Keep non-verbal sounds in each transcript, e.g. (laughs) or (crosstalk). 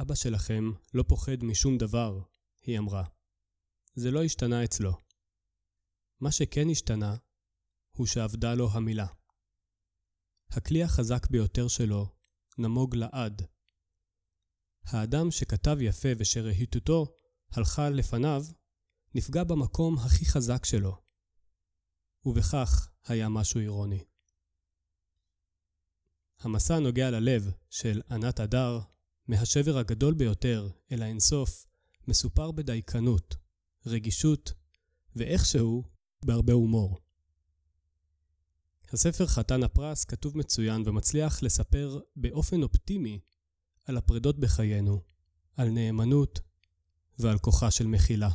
אבא שלכם לא פוחד משום דבר, היא אמרה. זה לא השתנה אצלו. מה שכן השתנה, הוא שאבדה לו המילה. הכלי החזק ביותר שלו נמוג לעד. האדם שכתב יפה ושרהיטותו הלכה לפניו, נפגע במקום הכי חזק שלו. ובכך היה משהו אירוני. המסע נוגע ללב של ענת הדר, מהשבר הגדול ביותר אל האינסוף, מסופר בדייקנות, רגישות, ואיכשהו בהרבה הומור. הספר חתן הפרס כתוב מצוין ומצליח לספר באופן אופטימי על הפרדות בחיינו, על נאמנות ועל כוחה של מחילה.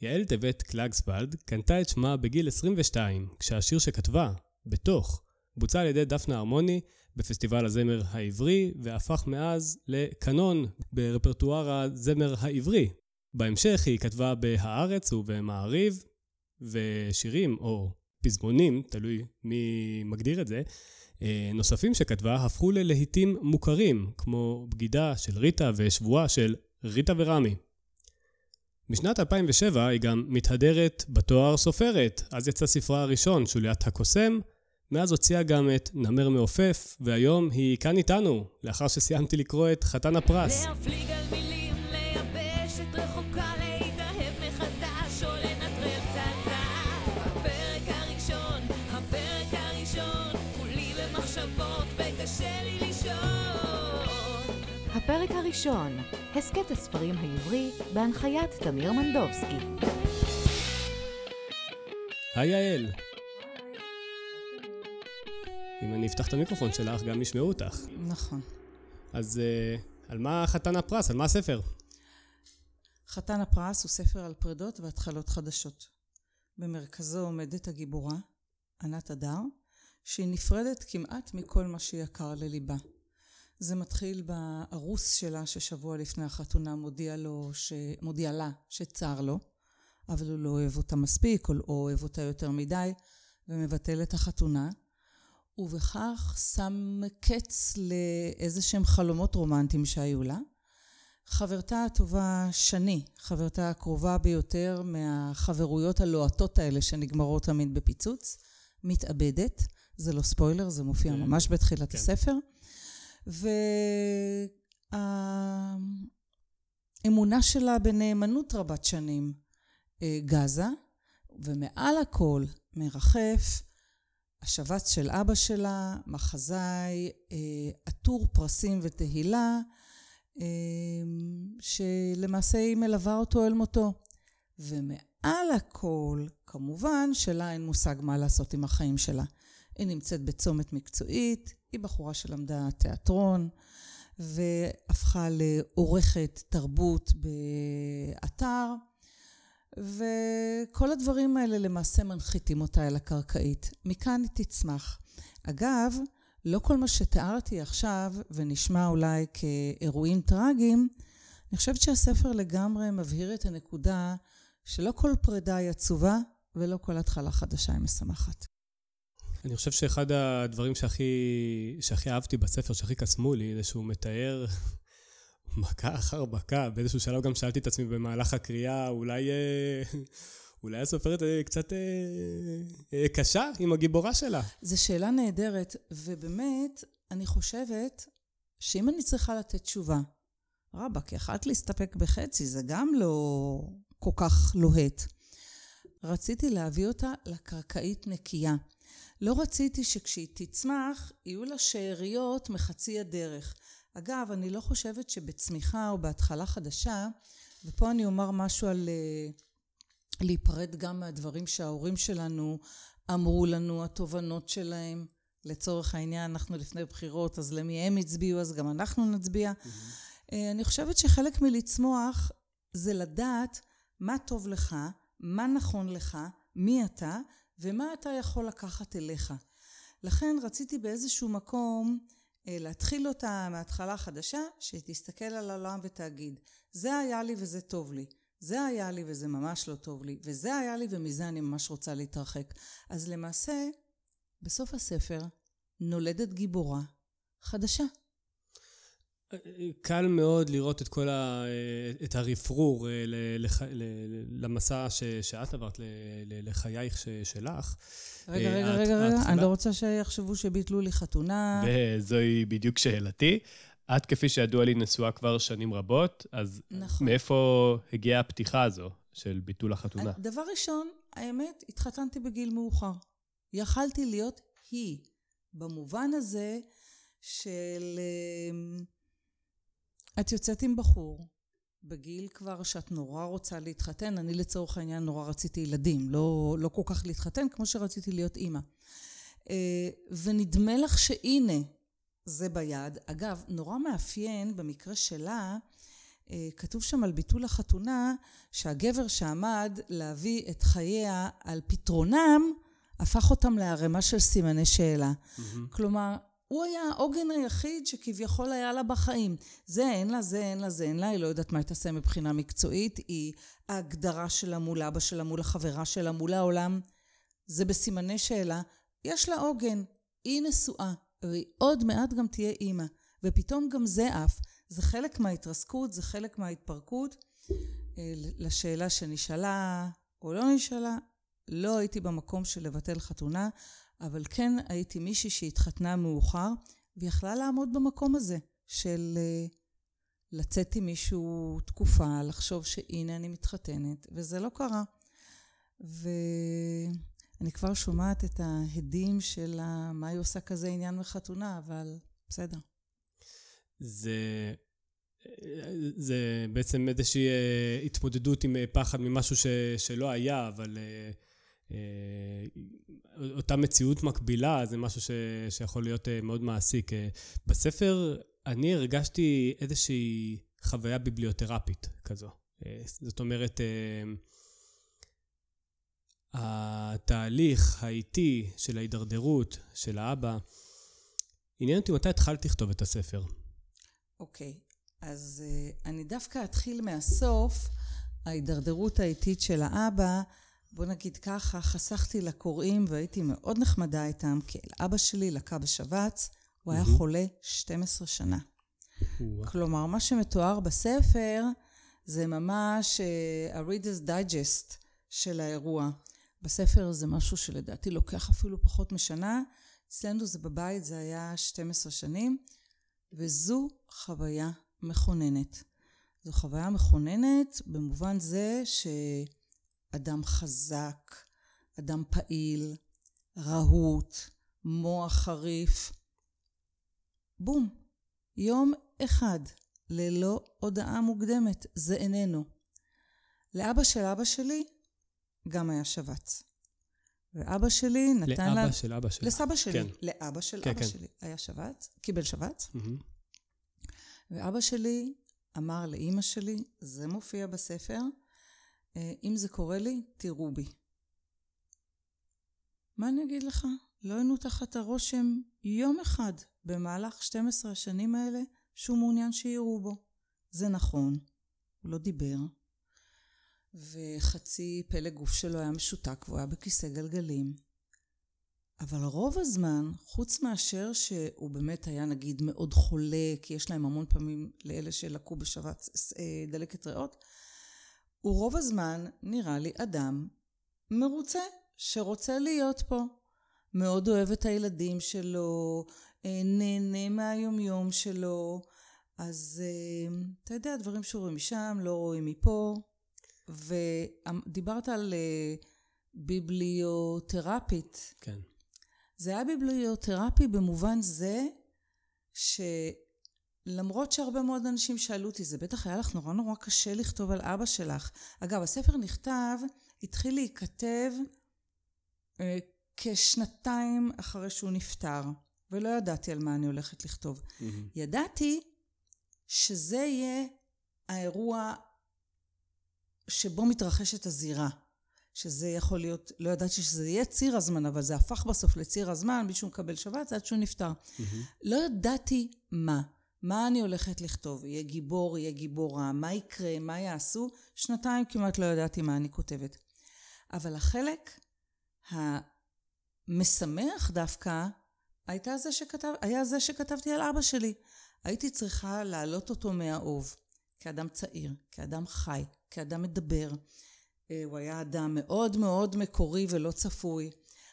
יעל טבת קלגסוולד קנתה את שמה בגיל 22, כשהשיר שכתבה, בתוך, בוצע על ידי דפנה הרמוני בפסטיבל הזמר העברי, והפך מאז לקנון ברפרטואר הזמר העברי. בהמשך היא כתבה ב"הארץ" וב"מעריב", ושירים או פזמונים, תלוי מי מגדיר את זה, אה, נוספים שכתבה הפכו ללהיטים מוכרים, כמו בגידה של ריטה ושבועה של ריטה ורמי. בשנת 2007 היא גם מתהדרת בתואר סופרת, אז יצא ספרה הראשון, שוליית הקוסם, מאז הוציאה גם את נמר מעופף, והיום היא כאן איתנו, לאחר שסיימתי לקרוא את חתן הפרס. להפליג על מילים, רחוקה. הפרק הראשון, הסכת הספרים העברי, בהנחיית תמיר מנדובסקי. היי יעל. אם אני אפתח את המיקרופון שלך, גם ישמעו אותך. נכון. אז uh, על מה חתן הפרס? על מה הספר? חתן הפרס הוא ספר על פרדות והתחלות חדשות. במרכזו עומדת הגיבורה, ענת הדר, שהיא נפרדת כמעט מכל מה שיקר לליבה. זה מתחיל בארוס שלה ששבוע לפני החתונה מודיע, לו ש... מודיע לה שצר לו, אבל הוא לא אוהב אותה מספיק או לא אוהב אותה יותר מדי ומבטל את החתונה. ובכך שם קץ לאיזה שהם חלומות רומנטיים שהיו לה. חברתה הטובה שני, חברתה הקרובה ביותר מהחברויות הלוהטות האלה שנגמרות תמיד בפיצוץ, מתאבדת, זה לא ספוילר, זה מופיע כן. ממש בתחילת כן. הספר. והאמונה שלה בנאמנות רבת שנים אה, גזה, ומעל הכל מרחף השבץ של אבא שלה, מחזאי אה, עטור פרסים ותהילה, אה, שלמעשה היא מלווה אותו אל מותו. ומעל הכל, כמובן שלה אין מושג מה לעשות עם החיים שלה. היא נמצאת בצומת מקצועית, היא בחורה שלמדה תיאטרון, והפכה לעורכת תרבות באתר. וכל הדברים האלה למעשה מנחיתים אותה אל הקרקעית. מכאן היא תצמח. אגב, לא כל מה שתיארתי עכשיו, ונשמע אולי כאירועים טרגיים, אני חושבת שהספר לגמרי מבהיר את הנקודה שלא כל פרידה היא עצובה, ולא כל התחלה חדשה היא משמחת. אני חושב שאחד הדברים שהכי, שהכי אהבתי בספר, שהכי קסמו לי, זה שהוא מתאר מכה אחר מכה, באיזשהו שלב גם שאלתי את עצמי במהלך הקריאה, אולי, אה, (laughs) אולי הסופרת אה, קצת אה, קשה עם הגיבורה שלה. זו שאלה נהדרת, ובאמת, אני חושבת שאם אני צריכה לתת תשובה, רבאק, יכלת להסתפק בחצי, זה גם לא כל כך לוהט. רציתי להביא אותה לקרקעית נקייה. לא רציתי שכשהיא תצמח, יהיו לה שאריות מחצי הדרך. אגב, אני לא חושבת שבצמיחה או בהתחלה חדשה, ופה אני אומר משהו על אה, להיפרד גם מהדברים שההורים שלנו אמרו לנו, התובנות שלהם. לצורך העניין, אנחנו לפני בחירות, אז למי הם הצביעו, אז גם אנחנו נצביע. Mm-hmm. אני חושבת שחלק מלצמוח זה לדעת מה טוב לך, מה נכון לך, מי אתה, ומה אתה יכול לקחת אליך. לכן רציתי באיזשהו מקום אה, להתחיל אותה מההתחלה החדשה, שתסתכל על העולם ותגיד, זה היה לי וזה טוב לי, זה היה לי וזה ממש לא טוב לי, וזה היה לי ומזה אני ממש רוצה להתרחק. אז למעשה, בסוף הספר נולדת גיבורה חדשה. קל מאוד לראות את כל ה... את הרפרור לח... למסע ש... שאת עברת לחייך ש... שלך. רגע, רגע, רגע, רגע, אני לא רוצה שיחשבו שביטלו לי חתונה. וזוהי בדיוק שאלתי. את, כפי שידוע לי, נשואה כבר שנים רבות, אז נכון. מאיפה הגיעה הפתיחה הזו של ביטול החתונה? דבר ראשון, האמת, התחתנתי בגיל מאוחר. יכלתי להיות היא, במובן הזה של... את יוצאת עם בחור, בגיל כבר שאת נורא רוצה להתחתן, אני לצורך העניין נורא רציתי ילדים, לא, לא כל כך להתחתן כמו שרציתי להיות אימא. אה, ונדמה לך שהנה, זה ביד. אגב, נורא מאפיין במקרה שלה, אה, כתוב שם על ביטול החתונה, שהגבר שעמד להביא את חייה על פתרונם, הפך אותם לערימה של סימני שאלה. Mm-hmm. כלומר, הוא היה העוגן היחיד שכביכול היה לה בחיים. זה אין לה, זה אין לה, זה אין לה, היא לא יודעת מה היא תעשה מבחינה מקצועית, היא ההגדרה שלה מול אבא שלה, מול החברה שלה, מול העולם. זה בסימני שאלה. יש לה עוגן, היא נשואה, והיא עוד מעט גם תהיה אימא. ופתאום גם זה עף. זה חלק מההתרסקות, זה חלק מההתפרקות. אה, לשאלה שנשאלה או לא נשאלה, לא הייתי במקום של לבטל חתונה. אבל כן הייתי מישהי שהתחתנה מאוחר, ויכלה לעמוד במקום הזה של אה, לצאת עם מישהו תקופה, לחשוב שהנה אני מתחתנת, וזה לא קרה. ואני כבר שומעת את ההדים של מה היא עושה כזה עניין מחתונה, אבל בסדר. זה... זה בעצם איזושהי אה, התמודדות עם אה, פחד ממשהו ש, שלא היה, אבל אותה מציאות מקבילה זה משהו ש, שיכול להיות אה, מאוד מעסיק. אה, בספר אני הרגשתי איזושהי חוויה ביבליותרפית כזו. זאת אומרת, התהליך האיטי של ההידרדרות של האבא, עניין אותי מתי התחלת לכתוב את הספר. אוקיי, okay. אז אני דווקא אתחיל מהסוף, ההידרדרות האיטית של האבא. בוא נגיד ככה, חסכתי לקוראים והייתי מאוד נחמדה איתם, כי אל אבא שלי לקה בשבץ, הוא היה חולה 12 שנה. כלומר, מה שמתואר בספר זה ממש uh, ה-reader's digest של האירוע. בספר זה משהו שלדעתי לוקח אפילו פחות משנה. אצלנו זה בבית, זה היה 12 שנים, וזו חוויה מכוננת. זו חוויה מכוננת במובן זה ש... אדם חזק, אדם פעיל, רהוט, מוח חריף. בום, יום אחד, ללא הודעה מוקדמת, זה איננו. לאבא של אבא שלי גם היה שבץ. ואבא שלי נתן לאבא לה... לאבא של אבא שלי. לסבא שלי. כן. לאבא של כן, אבא כן. שלי היה שבץ, קיבל שבץ. Mm-hmm. ואבא שלי אמר לאימא שלי, זה מופיע בספר, אם זה קורה לי, תראו בי. מה אני אגיד לך? לא היינו תחת הרושם יום אחד במהלך 12 השנים האלה שהוא מעוניין שיראו בו. זה נכון, הוא לא דיבר, וחצי פלג גוף שלו היה משותק והוא היה בכיסא גלגלים. אבל רוב הזמן, חוץ מאשר שהוא באמת היה נגיד מאוד חולה, כי יש להם המון פעמים לאלה שלקו בשבץ אה, דלקת ריאות, הוא רוב הזמן נראה לי אדם מרוצה, שרוצה להיות פה. מאוד אוהב את הילדים שלו, אה, נהנה מהיומיום שלו. אז אה, אתה יודע, דברים שרואים משם, לא רואים מפה. ודיברת על אה, ביבליותרפית. כן. זה היה ביבליותרפי במובן זה ש... למרות שהרבה מאוד אנשים שאלו אותי, זה בטח היה לך נורא נורא קשה לכתוב על אבא שלך. אגב, הספר נכתב, התחיל להיכתב אה, כשנתיים אחרי שהוא נפטר, ולא ידעתי על מה אני הולכת לכתוב. Mm-hmm. ידעתי שזה יהיה האירוע שבו מתרחשת הזירה. שזה יכול להיות, לא ידעתי שזה יהיה ציר הזמן, אבל זה הפך בסוף לציר הזמן, מישהו מקבל שבץ עד שהוא נפטר. Mm-hmm. לא ידעתי מה. מה אני הולכת לכתוב? יהיה גיבור, יהיה גיבורה, מה יקרה, מה יעשו? שנתיים כמעט לא ידעתי מה אני כותבת. אבל החלק המשמח דווקא הייתה זה שכתב, היה זה שכתבתי על אבא שלי. הייתי צריכה להעלות אותו מהאוב, כאדם צעיר, כאדם חי, כאדם מדבר. אה, הוא היה אדם מאוד מאוד מקורי ולא צפוי.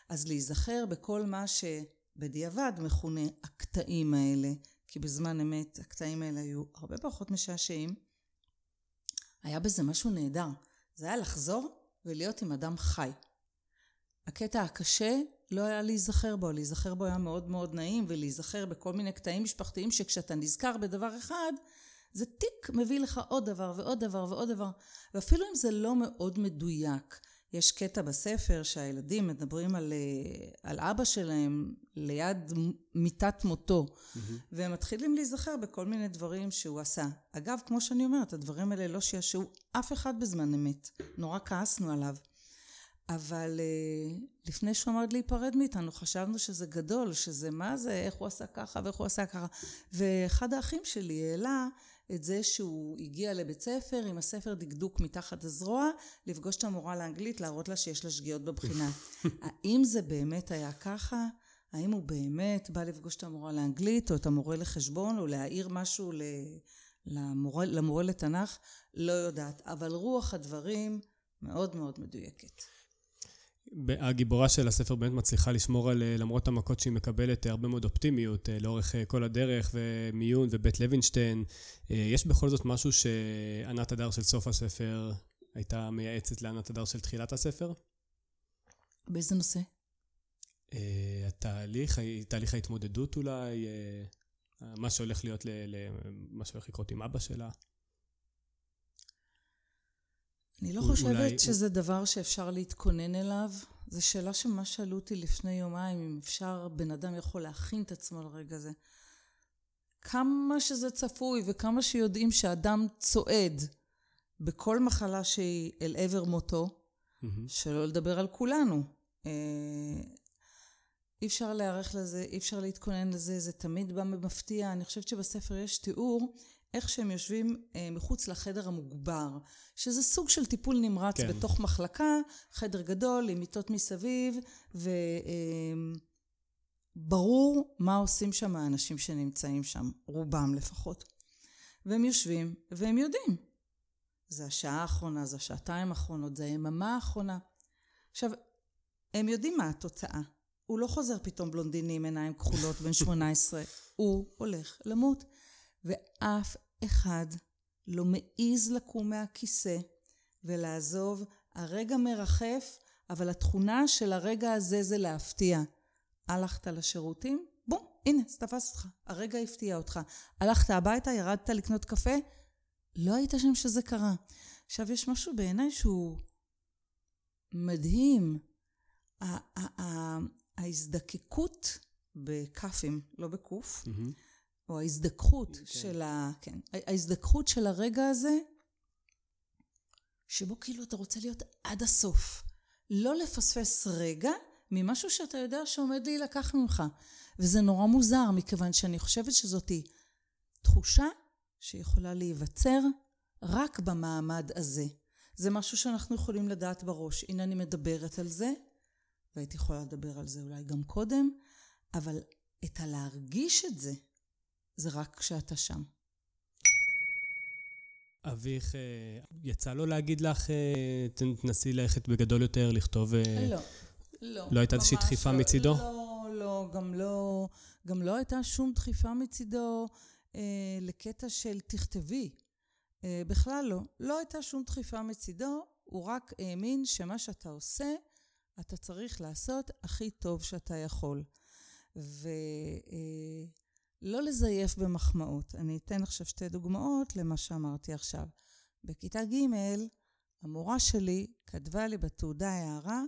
אז להיזכר בכל מה שבדיעבד מכונה הקטעים האלה, כי בזמן אמת הקטעים האלה היו הרבה פחות משעשעים, היה בזה משהו נהדר. זה היה לחזור ולהיות עם אדם חי. הקטע הקשה לא היה להיזכר בו, להיזכר בו היה מאוד מאוד נעים, ולהיזכר בכל מיני קטעים משפחתיים שכשאתה נזכר בדבר אחד, זה טיק מביא לך עוד דבר ועוד דבר ועוד דבר, ואפילו אם זה לא מאוד מדויק. יש קטע בספר שהילדים מדברים על, אה, על אבא שלהם ליד מיטת מותו, mm-hmm. והם מתחילים להיזכר בכל מיני דברים שהוא עשה. אגב, כמו שאני אומרת, הדברים האלה לא שישעו אף אחד בזמן אמת. נורא כעסנו עליו. אבל אה, לפני שהוא עמד להיפרד מאיתנו, חשבנו שזה גדול, שזה מה זה, איך הוא עשה ככה ואיך הוא עשה ככה. ואחד האחים שלי העלה את זה שהוא הגיע לבית ספר עם הספר דקדוק מתחת הזרוע, לפגוש את המורה לאנגלית, להראות לה שיש לה שגיאות בבחינה. (laughs) האם זה באמת היה ככה? האם הוא באמת בא לפגוש את המורה לאנגלית, או את המורה לחשבון, או להעיר משהו למורה, למורה לתנ"ך? לא יודעת. אבל רוח הדברים מאוד מאוד מדויקת. הגיבורה של הספר באמת מצליחה לשמור על, אה, למרות המכות שהיא מקבלת, אה, הרבה מאוד אופטימיות אה, לאורך כל הדרך, ומיון ובית לוינשטיין. יש בכל זאת משהו שענת הדר של סוף הספר הייתה מייעצת לענת הדר של תחילת הספר? באיזה נושא? התהליך, תהליך ההתמודדות אולי, מה שהולך להיות, מה שהולך לקרות עם אבא שלה. אני לא חושבת אולי... שזה דבר שאפשר להתכונן אליו. זו שאלה שממש שאלו אותי לפני יומיים, אם אפשר, בן אדם יכול להכין את עצמו לרגע הזה. כמה שזה צפוי וכמה שיודעים שאדם צועד בכל מחלה שהיא אל עבר מותו, mm-hmm. שלא לדבר על כולנו. אה, אי אפשר להיערך לזה, אי אפשר להתכונן לזה, זה תמיד בא במפתיע. אני חושבת שבספר יש תיאור איך שהם יושבים אה, מחוץ לחדר המוגבר, שזה סוג של טיפול נמרץ כן. בתוך מחלקה, חדר גדול עם מיטות מסביב, וברור אה, מה עושים שם האנשים שנמצאים שם, רובם לפחות. והם יושבים, והם יודעים. זה השעה האחרונה, זה השעתיים האחרונות, זה היממה האחרונה. עכשיו, הם יודעים מה התוצאה. הוא לא חוזר פתאום בלונדיני עם עיניים כחולות בן 18, הוא הולך למות. ואף אחד לא מעז לקום מהכיסא ולעזוב. הרגע מרחף, אבל התכונה של הרגע הזה זה להפתיע. הלכת לשירותים? בום, הנה, זה תפס אותך. הרגע הפתיע אותך. הלכת הביתה, ירדת לקנות קפה? לא היית שם שזה קרה. עכשיו, יש משהו בעיניי שהוא מדהים. ההזדקקות בכ"פים, לא בקוף, mm-hmm. או ההזדככות כן. של ה... כן. ההזדככות של הרגע הזה, שבו כאילו אתה רוצה להיות עד הסוף. לא לפספס רגע ממשהו שאתה יודע שעומד להילקח ממך. וזה נורא מוזר, מכיוון שאני חושבת שזאתי תחושה שיכולה להיווצר רק במעמד הזה. זה משהו שאנחנו יכולים לדעת בראש. הנה אני מדברת על זה, והייתי יכולה לדבר על זה אולי גם קודם, אבל את הלהרגיש את זה, זה רק כשאתה שם. אביך, אה, יצא לו להגיד לך, אה, תנסי ללכת בגדול יותר, לכתוב... אה, לא, לא. לא הייתה איזושהי דחיפה לא, מצידו? לא, לא, גם לא, גם לא הייתה שום דחיפה מצידו אה, לקטע של תכתבי. אה, בכלל לא. לא הייתה שום דחיפה מצידו, הוא רק האמין שמה שאתה עושה, אתה צריך לעשות הכי טוב שאתה יכול. ו... אה, לא לזייף במחמאות. אני אתן עכשיו שתי דוגמאות למה שאמרתי עכשיו. בכיתה ג' המורה שלי כתבה לי בתעודה הערה,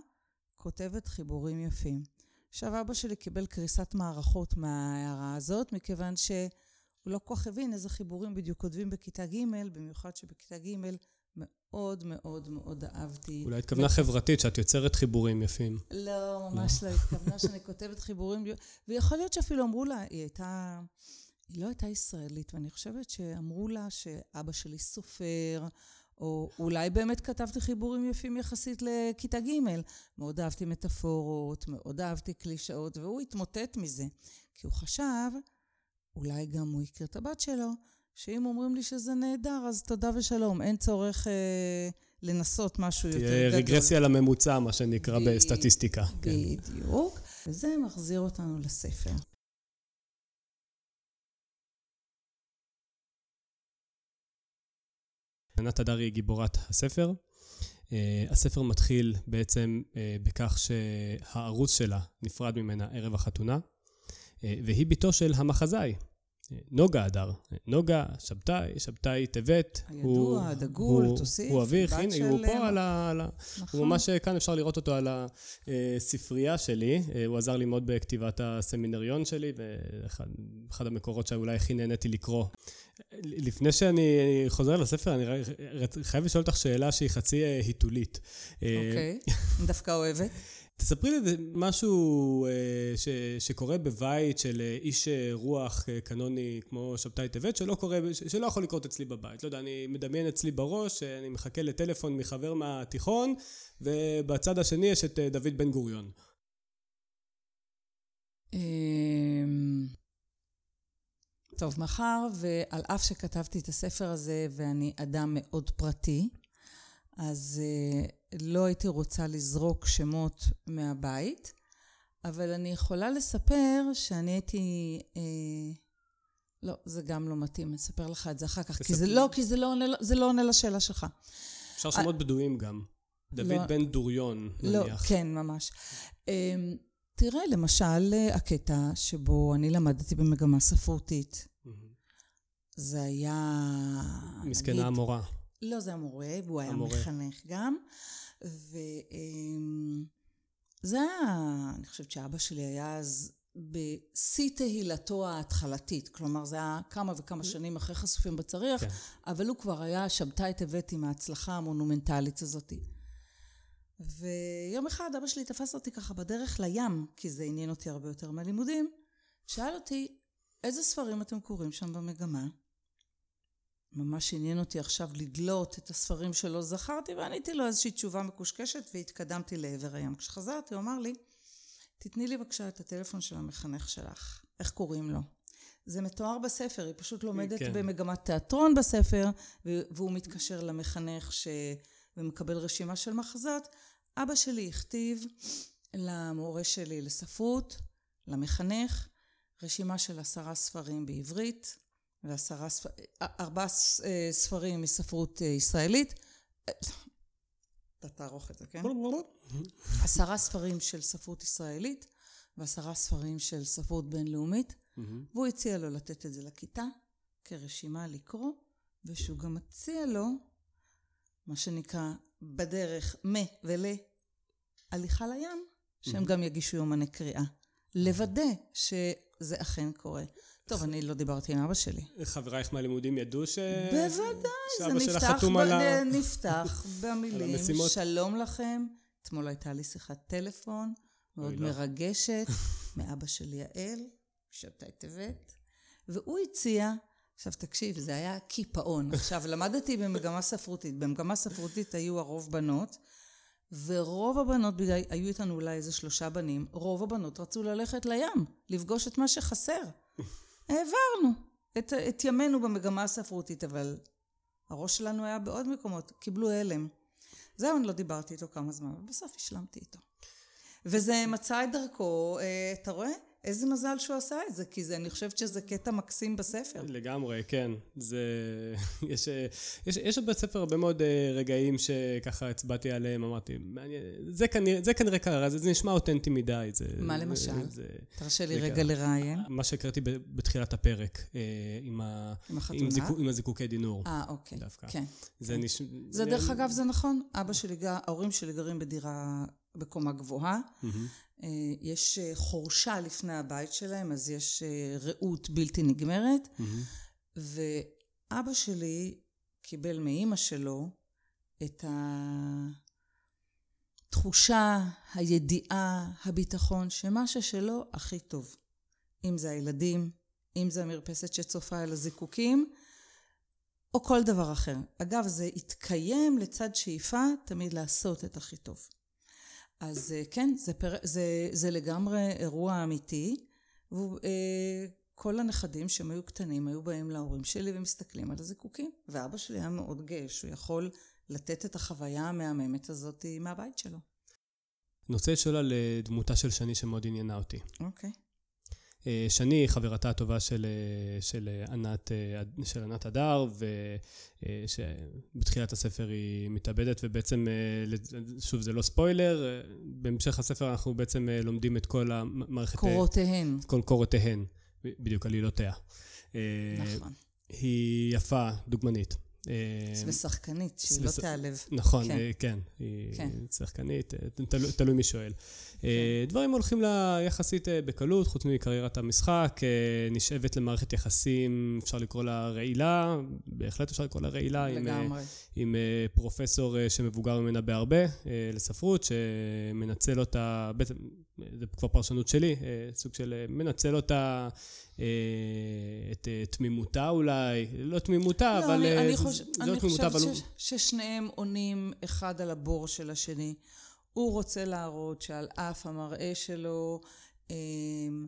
כותבת חיבורים יפים. עכשיו אבא שלי קיבל קריסת מערכות מההערה הזאת, מכיוון שהוא לא כל כך הבין איזה חיבורים בדיוק כותבים בכיתה ג', במיוחד שבכיתה ג' מאוד מאוד מאוד אהבתי. אולי התכוונה חברתית, שאת יוצרת חיבורים יפים. לא, ממש לא. התכוונה שאני כותבת חיבורים, ויכול להיות שאפילו אמרו לה, היא הייתה, היא לא הייתה ישראלית, ואני חושבת שאמרו לה שאבא שלי סופר, או אולי באמת כתבתי חיבורים יפים יחסית לכיתה ג'. מאוד אהבתי מטאפורות, מאוד אהבתי קלישאות, והוא התמוטט מזה. כי הוא חשב, אולי גם הוא הכיר את הבת שלו, שאם אומרים לי שזה נהדר, אז תודה ושלום. אין צורך אה, לנסות משהו יותר גדול. תהיה רגרסיה לממוצע, מה שנקרא בסטטיסטיקה. כן. בדיוק. וזה מחזיר אותנו לספר. ענת הדרי היא גיבורת הספר. Uh, הספר מתחיל בעצם uh, בכך שהערוץ שלה נפרד ממנה ערב החתונה, uh, והיא בתו של המחזאי, נוגה הדר. נוגה, שבתאי, שבתאי טבת. הידוע, הדגול, תוסיף. הוא אביך, הנה, הוא פה על ה... נכון. הוא ממש כאן אפשר לראות אותו על הספרייה שלי. הוא עזר לי מאוד בכתיבת הסמינריון שלי, ואחד המקורות שאולי הכי נהניתי לקרוא. לפני שאני חוזר לספר, אני חייב לשאול אותך שאלה שהיא חצי היתולית. אוקיי, דווקא אוהבת. תספרי לי משהו אה, ש, שקורה בבית של אה, איש אה, רוח קנוני כמו שבתאי טבת, שלא קורה, שלא יכול לקרות אצלי בבית. לא יודע, אני מדמיין אצלי בראש, אני מחכה לטלפון מחבר מהתיכון, ובצד השני יש את דוד בן גוריון. אמ, טוב, מאחר ועל אף שכתבתי את הספר הזה ואני אדם מאוד פרטי, אז לא הייתי רוצה לזרוק שמות מהבית, אבל אני יכולה לספר שאני הייתי... אה, לא, זה גם לא מתאים, אני אספר לך את זה אחר כך, כי זה לא, כי זה לא עונה, זה לא עונה לשאלה שלך. אפשר שמות I... בדויים גם. דוד לא, בן דוריון, לא, נניח. לא, כן, ממש. אה, תראה, למשל, הקטע שבו אני למדתי במגמה ספרותית. זה היה... מסכנה המורה. לא, זה המורה, והוא היה המורה. מחנך גם. וזה היה, אני חושבת שאבא שלי היה אז בשיא תהילתו ההתחלתית, כלומר זה היה כמה וכמה שנים אחרי חשופים בצריח, כן. אבל הוא כבר היה שבתאי טבת עם ההצלחה המונומנטלית הזאת. ויום אחד אבא שלי תפס אותי ככה בדרך לים, כי זה עניין אותי הרבה יותר מהלימודים, שאל אותי, איזה ספרים אתם קוראים שם במגמה? ממש עניין אותי עכשיו לדלות את הספרים שלא זכרתי, ועניתי לו איזושהי תשובה מקושקשת והתקדמתי לעבר הים. כשחזרתי הוא אמר לי, תתני לי בבקשה את הטלפון של המחנך שלך, איך קוראים לו? זה מתואר בספר, היא פשוט לומדת כן. במגמת תיאטרון בספר, והוא מתקשר למחנך ש... ומקבל רשימה של מחזות. אבא שלי הכתיב למורה שלי לספרות, למחנך, רשימה של עשרה ספרים בעברית, ועשרה ספרים, ארבעה אה, ספרים מספרות אה, ישראלית. אתה תערוך את זה, כן? עשרה ספרים של ספרות ישראלית ועשרה ספרים של ספרות בינלאומית, והוא הציע לו לתת את זה לכיתה כרשימה לקרוא, ושהוא גם מציע לו, מה שנקרא, בדרך מ ול הליכה לים, שהם גם יגישו יומני קריאה. לוודא שזה אכן קורה. טוב, אני לא דיברתי עם אבא שלי. חברייך מהלימודים ידעו ש... בוודאי, זה נפתח, ב... ה... נפתח (laughs) במילים, שלום לכם. אתמול הייתה לי שיחת טלפון מאוד לא. מרגשת (laughs) מאבא של יעל, שבתאי טבת, והוא הציע, עכשיו תקשיב, זה היה קיפאון. (laughs) עכשיו, למדתי במגמה ספרותית. במגמה ספרותית היו הרוב בנות, ורוב הבנות, בגלל, היו איתנו אולי איזה שלושה בנים, רוב הבנות רצו ללכת לים, לפגוש את מה שחסר. העברנו את, את ימינו במגמה הספרותית, אבל הראש שלנו היה בעוד מקומות, קיבלו הלם. זהו, אני לא דיברתי איתו כמה זמן, אבל בסוף השלמתי איתו. וזה מצא את דרכו, אה, אתה רואה? איזה מזל שהוא עשה את זה, כי זה, אני חושבת שזה קטע מקסים בספר. לגמרי, כן. זה... (laughs) יש, יש, יש בספר הרבה מאוד אה, רגעים שככה הצבעתי עליהם, אמרתי, זה כנראה, זה כנראה קרה, זה, זה נשמע אותנטי מדי. זה, מה למשל? זה, תרשה לי רגע לראיין. מה שהקראתי בתחילת הפרק, אה, עם, ה, עם, עם, זיקו, עם הזיקוקי דינור. אה, אוקיי. דווקא. כן. זה כן. נש... זה דרך אגב, זה נכון. אבא שלי, ההורים שלי גרים בדירה בקומה גבוהה. Mm-hmm. יש אה, חורשה לפני הבית שלהם, אז יש אה, רעות בלתי נגמרת. Mm-hmm. ואבא שלי קיבל מאימא שלו את התחושה, הידיעה, הביטחון, שמה ששלו הכי טוב. אם זה הילדים, אם זה המרפסת שצופה אל הזיקוקים, או כל דבר אחר. אגב, זה התקיים לצד שאיפה תמיד לעשות את הכי טוב. אז אה, כן, זה, פר... זה, זה לגמרי אירוע אמיתי, והוא אה, הנכדים שהם היו קטנים היו באים להורים שלי ומסתכלים על הזיקוקים. ואבא שלי היה מאוד גאה שהוא יכול לתת את החוויה המהממת הזאת מהבית שלו. אני רוצה לשאול על אה, דמותה של שני שמאוד עניינה אותי. אוקיי. אה, שני היא חברתה הטובה של, אה, של ענת, של ענת הדר, ושבתחילת הספר היא מתאבדת, ובעצם, שוב, זה לא ספוילר, בהמשך הספר אנחנו בעצם לומדים את כל המערכת... קורותיהן. כל קורותיהן, בדיוק, עלילותיה. נכון. היא יפה, דוגמנית. אה, ושחקנית, שהיא לא תיעלב. נכון, כן, אה, כן היא כן. שחקנית, אה, תלוי מי שואל. כן. דברים הולכים לה יחסית בקלות, חוץ מקריירת המשחק, נשאבת למערכת יחסים, אפשר לקרוא לה רעילה, בהחלט אפשר לקרוא לה רעילה. לגמרי. עם, עם פרופסור שמבוגר ממנה בהרבה, לספרות, שמנצל אותה, בעצם, זה כבר פרשנות שלי, סוג של מנצל אותה אה, את אה, תמימותה אולי, לא תמימותה, לא, אבל אני, אני חוש... זו אני תמימותה, אבל... אני חושבת ששניהם עונים אחד על הבור של השני. הוא רוצה להראות שעל אף המראה שלו, אמ,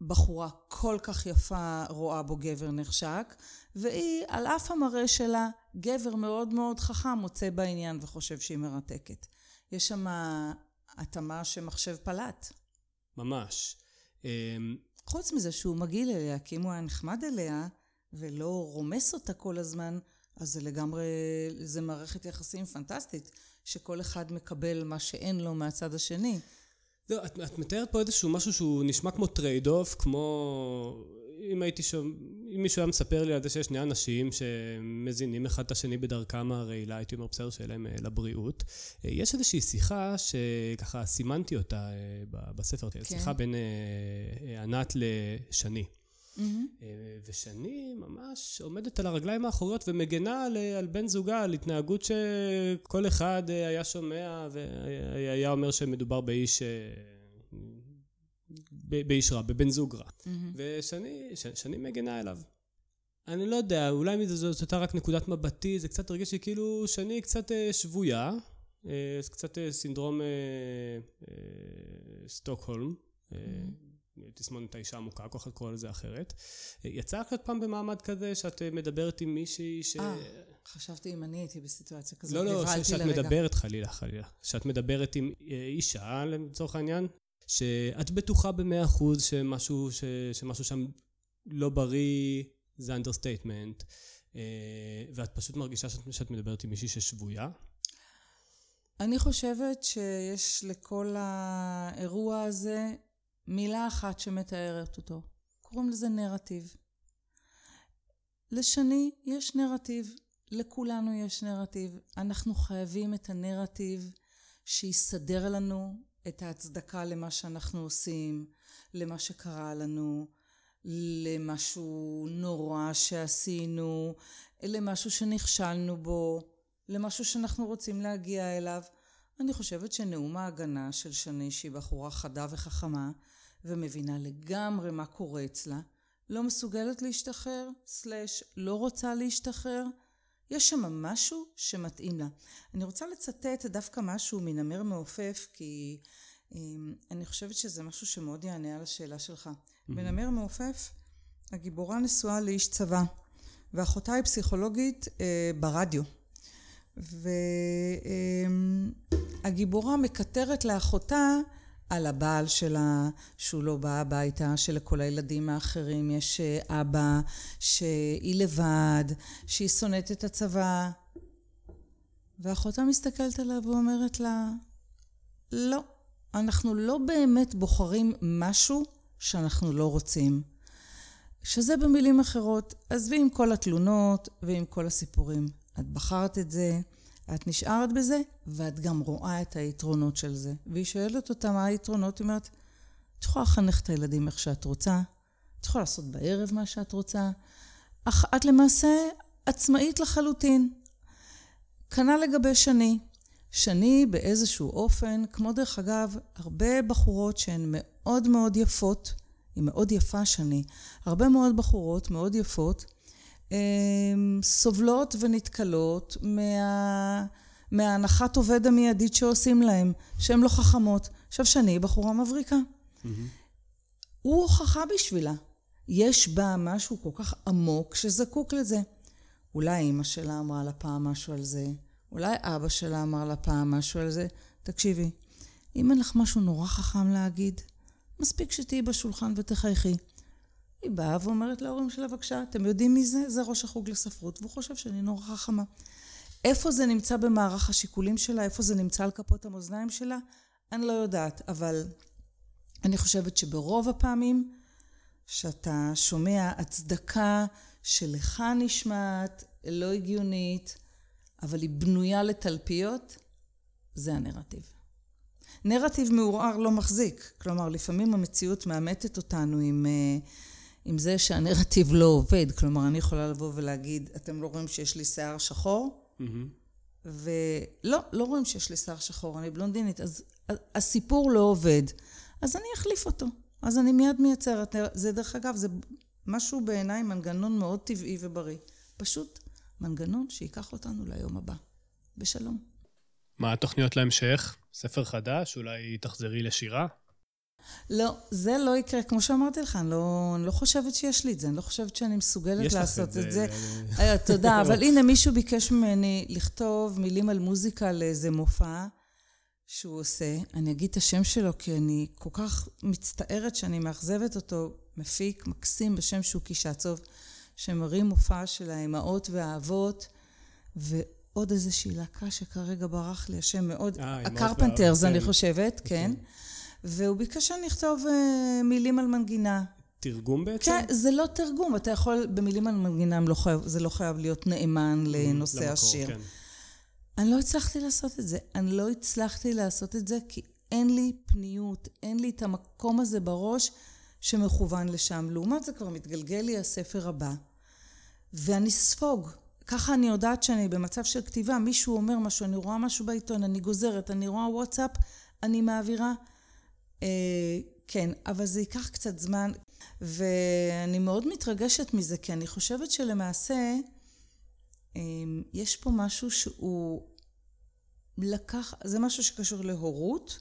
בחורה כל כך יפה רואה בו גבר נחשק, והיא, על אף המראה שלה, גבר מאוד מאוד חכם מוצא בעניין וחושב שהיא מרתקת. יש שם התאמה שמחשב פלט. ממש. חוץ מזה שהוא מגעיל אליה, כי אם הוא היה נחמד אליה ולא רומס אותה כל הזמן, אז זה לגמרי, זה מערכת יחסים פנטסטית, שכל אחד מקבל מה שאין לו מהצד השני. לא, את, את מתארת פה איזשהו משהו שהוא נשמע כמו trade-off, כמו אם הייתי שומע, אם מישהו היה מספר לי על זה שיש שני אנשים שמזינים אחד את השני בדרכם הרעילה, הייתי אומר בסדר שיהיה להם אה, לבריאות. אה, יש איזושהי שיחה שככה סימנתי אותה אה, בספר, כן. שיחה בין ענת לשני. Mm-hmm. ושני ממש עומדת על הרגליים האחוריות ומגנה על, על בן זוגה, על התנהגות שכל אחד היה שומע והיה אומר שמדובר באיש באיש רע, בבן זוג רע. Mm-hmm. ושני, שני מגנה אליו. אני לא יודע, אולי זאת הייתה רק נקודת מבטי, זה קצת הרגיש לי כאילו שני קצת אה, שבויה, אה, קצת אה, סינדרום אה, אה, סטוקהולם. Mm-hmm. תסמונת האישה המוכה, כל אחד קורא לזה אחרת. יצא לך עוד פעם במעמד כזה שאת מדברת עם מישהי ש... אה, חשבתי אם אני הייתי בסיטואציה כזאת, לא, לא, שאת מדברת חלילה, חלילה. שאת מדברת עם אישה, לצורך העניין, שאת בטוחה במאה אחוז שמשהו, ש, שמשהו שם לא בריא זה understatement, אה, ואת פשוט מרגישה שאת, שאת מדברת עם מישהי ששבויה? אני חושבת שיש לכל האירוע הזה מילה אחת שמתארת אותו. קוראים לזה נרטיב. לשני יש נרטיב, לכולנו יש נרטיב. אנחנו חייבים את הנרטיב שיסדר לנו את ההצדקה למה שאנחנו עושים, למה שקרה לנו, למשהו נורא שעשינו, למשהו שנכשלנו בו, למשהו שאנחנו רוצים להגיע אליו. אני חושבת שנאום ההגנה של שני, שהיא בחורה חדה וחכמה, ומבינה לגמרי מה קורה אצלה, לא מסוגלת להשתחרר, סלש לא רוצה להשתחרר, יש שם משהו שמתאים לה. אני רוצה לצטט דווקא משהו מנמר מעופף, כי אמ, אני חושבת שזה משהו שמאוד יענה על השאלה שלך. בנמר מעופף, הגיבורה נשואה לאיש צבא, ואחותה היא פסיכולוגית אה, ברדיו. והגיבורה מקטרת לאחותה על הבעל שלה, שהוא לא בא הביתה, שלכל הילדים האחרים יש אה, אבא, שהיא לבד, שהיא שונאת את הצבא. ואחותה מסתכלת עליו ואומרת לה, לא, אנחנו לא באמת בוחרים משהו שאנחנו לא רוצים. שזה במילים אחרות, עזבי עם כל התלונות ועם כל הסיפורים. את בחרת את זה, את נשארת בזה, ואת גם רואה את היתרונות של זה. והיא שואלת אותה מה היתרונות, היא אומרת, את יכולה לחנך את הילדים איך שאת רוצה, את יכולה לעשות בערב מה שאת רוצה, אך את למעשה עצמאית לחלוטין. כנ"ל לגבי שני. שני באיזשהו אופן, כמו דרך אגב, הרבה בחורות שהן מאוד מאוד יפות, היא מאוד יפה שני, הרבה מאוד בחורות מאוד יפות, סובלות ונתקלות מה... מהנחת עובד המיידית שעושים להם, שהן לא חכמות. עכשיו, שני היא בחורה מבריקה. Mm-hmm. הוא הוכחה בשבילה. יש בה משהו כל כך עמוק שזקוק לזה. אולי אימא שלה אמרה לה פעם משהו על זה, אולי אבא שלה אמר לה פעם משהו על זה. תקשיבי, אם אין לך משהו נורא חכם להגיד, מספיק שתהיי בשולחן ותחייכי. היא באה ואומרת להורים שלה, בבקשה, אתם יודעים מי זה? זה ראש החוג לספרות, והוא חושב שאני נורא חכמה. איפה זה נמצא במערך השיקולים שלה? איפה זה נמצא על כפות המאזניים שלה? אני לא יודעת, אבל אני חושבת שברוב הפעמים שאתה שומע הצדקה שלך נשמעת לא הגיונית, אבל היא בנויה לתלפיות, זה הנרטיב. נרטיב מעורער לא מחזיק. כלומר, לפעמים המציאות מאמתת אותנו עם, אה, עם זה שהנרטיב לא עובד. כלומר, אני יכולה לבוא ולהגיד, אתם לא רואים שיש לי שיער שחור? Mm-hmm. ולא, לא רואים שיש לי שיער שחור, אני בלונדינית, אז הסיפור לא עובד. אז אני אחליף אותו. אז אני מיד מייצרת. זה דרך אגב, זה משהו בעיניי מנגנון מאוד טבעי ובריא. פשוט מנגנון שייקח אותנו ליום הבא. בשלום. מה התוכניות להמשך? ספר חדש? אולי תחזרי לשירה? לא, זה לא יקרה. כמו שאמרתי לך, אני לא, אני לא חושבת שיש לי את זה. אני לא חושבת שאני מסוגלת לעשות את זה. זה. אה, תודה, (laughs) אבל הנה, מישהו ביקש ממני לכתוב מילים על מוזיקה לאיזה מופע שהוא עושה. אני אגיד את השם שלו, כי אני כל כך מצטערת שאני מאכזבת אותו. מפיק מקסים בשם שוקי שצוב, שמרים מופע של האימהות והאבות, ועוד איזושהי להקה שכרגע ברח לי השם מאוד, אה, הקרפנטרס אני כן. חושבת, אוקיי. כן. והוא ביקש שאני אכתוב uh, מילים על מנגינה. תרגום בעצם? כן, זה לא תרגום, אתה יכול, במילים על מנגינה לא חייב, זה לא חייב להיות נאמן לנושא למקור, השיר. כן. אני לא הצלחתי לעשות את זה. אני לא הצלחתי לעשות את זה כי אין לי פניות, אין לי את המקום הזה בראש שמכוון לשם. לעומת זה כבר מתגלגל לי הספר הבא, ואני ספוג. ככה אני יודעת שאני במצב של כתיבה, מישהו אומר משהו, אני רואה משהו בעיתון, אני גוזרת, אני רואה וואטסאפ, אני מעבירה. אה, כן, אבל זה ייקח קצת זמן, ואני מאוד מתרגשת מזה, כי אני חושבת שלמעשה אה, יש פה משהו שהוא לקח, זה משהו שקשור להורות,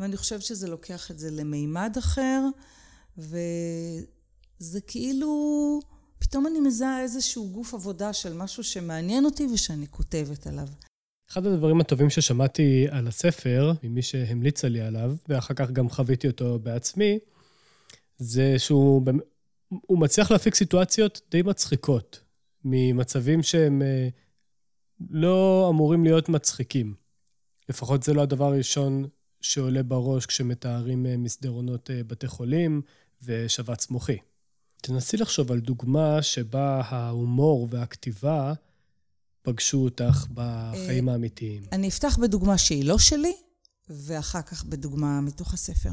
ואני חושבת שזה לוקח את זה למימד אחר, וזה כאילו, פתאום אני מזהה איזשהו גוף עבודה של משהו שמעניין אותי ושאני כותבת עליו. אחד הדברים הטובים ששמעתי על הספר, ממי שהמליצה לי עליו, ואחר כך גם חוויתי אותו בעצמי, זה שהוא הוא מצליח להפיק סיטואציות די מצחיקות, ממצבים שהם אה, לא אמורים להיות מצחיקים. לפחות זה לא הדבר הראשון שעולה בראש כשמתארים אה, מסדרונות אה, בתי חולים ושבץ מוחי. תנסי לחשוב על דוגמה שבה ההומור והכתיבה פגשו אותך בחיים האמיתיים? אני אפתח בדוגמה שהיא לא שלי, ואחר כך בדוגמה מתוך הספר.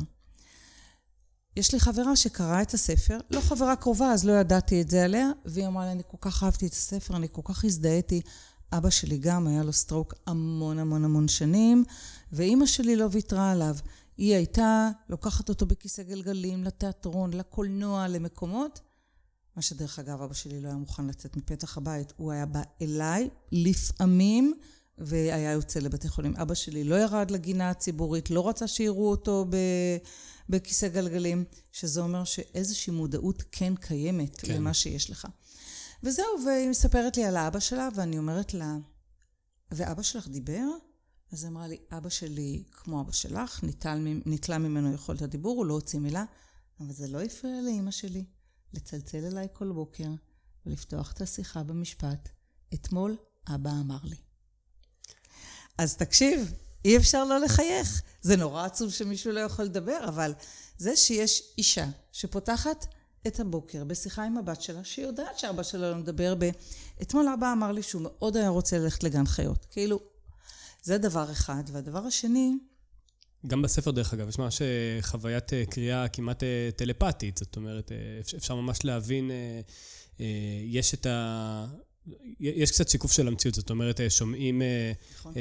יש לי חברה שקראה את הספר, לא חברה קרובה, אז לא ידעתי את זה עליה, והיא אמרה לי, אני כל כך אהבתי את הספר, אני כל כך הזדהיתי. אבא שלי גם, היה לו סטרוק המון המון המון שנים, ואימא שלי לא ויתרה עליו. היא הייתה לוקחת אותו בכיסא גלגלים לתיאטרון, לקולנוע, למקומות, מה שדרך אגב, אבא שלי לא היה מוכן לצאת מפתח הבית. הוא היה בא אליי לפעמים, והיה יוצא לבתי חולים. אבא שלי לא ירד לגינה הציבורית, לא רצה שיראו אותו בכיסא גלגלים, שזה אומר שאיזושהי מודעות כן קיימת כן. למה שיש לך. וזהו, והיא מספרת לי על האבא שלה, ואני אומרת לה, ואבא שלך דיבר? אז היא אמרה לי, אבא שלי, כמו אבא שלך, ניטלה ממנו יכולת הדיבור, הוא לא הוציא מילה, אבל זה לא הפריע לאימא שלי. לצלצל אליי כל בוקר ולפתוח את השיחה במשפט, אתמול אבא אמר לי. אז תקשיב, אי אפשר לא לחייך. זה נורא עצוב שמישהו לא יכול לדבר, אבל זה שיש אישה שפותחת את הבוקר בשיחה עם הבת שלה, שהיא יודעת שאבא שלה לא מדבר ב... אתמול אבא אמר לי שהוא מאוד היה רוצה ללכת לגן חיות. כאילו, זה דבר אחד. והדבר השני, גם בספר, דרך אגב, יש ממש אה, חוויית אה, קריאה כמעט אה, טלפתית. זאת אומרת, אפשר ממש להבין, יש את ה... יש קצת שיקוף של המציאות, זאת אומרת, שומעים, נכון.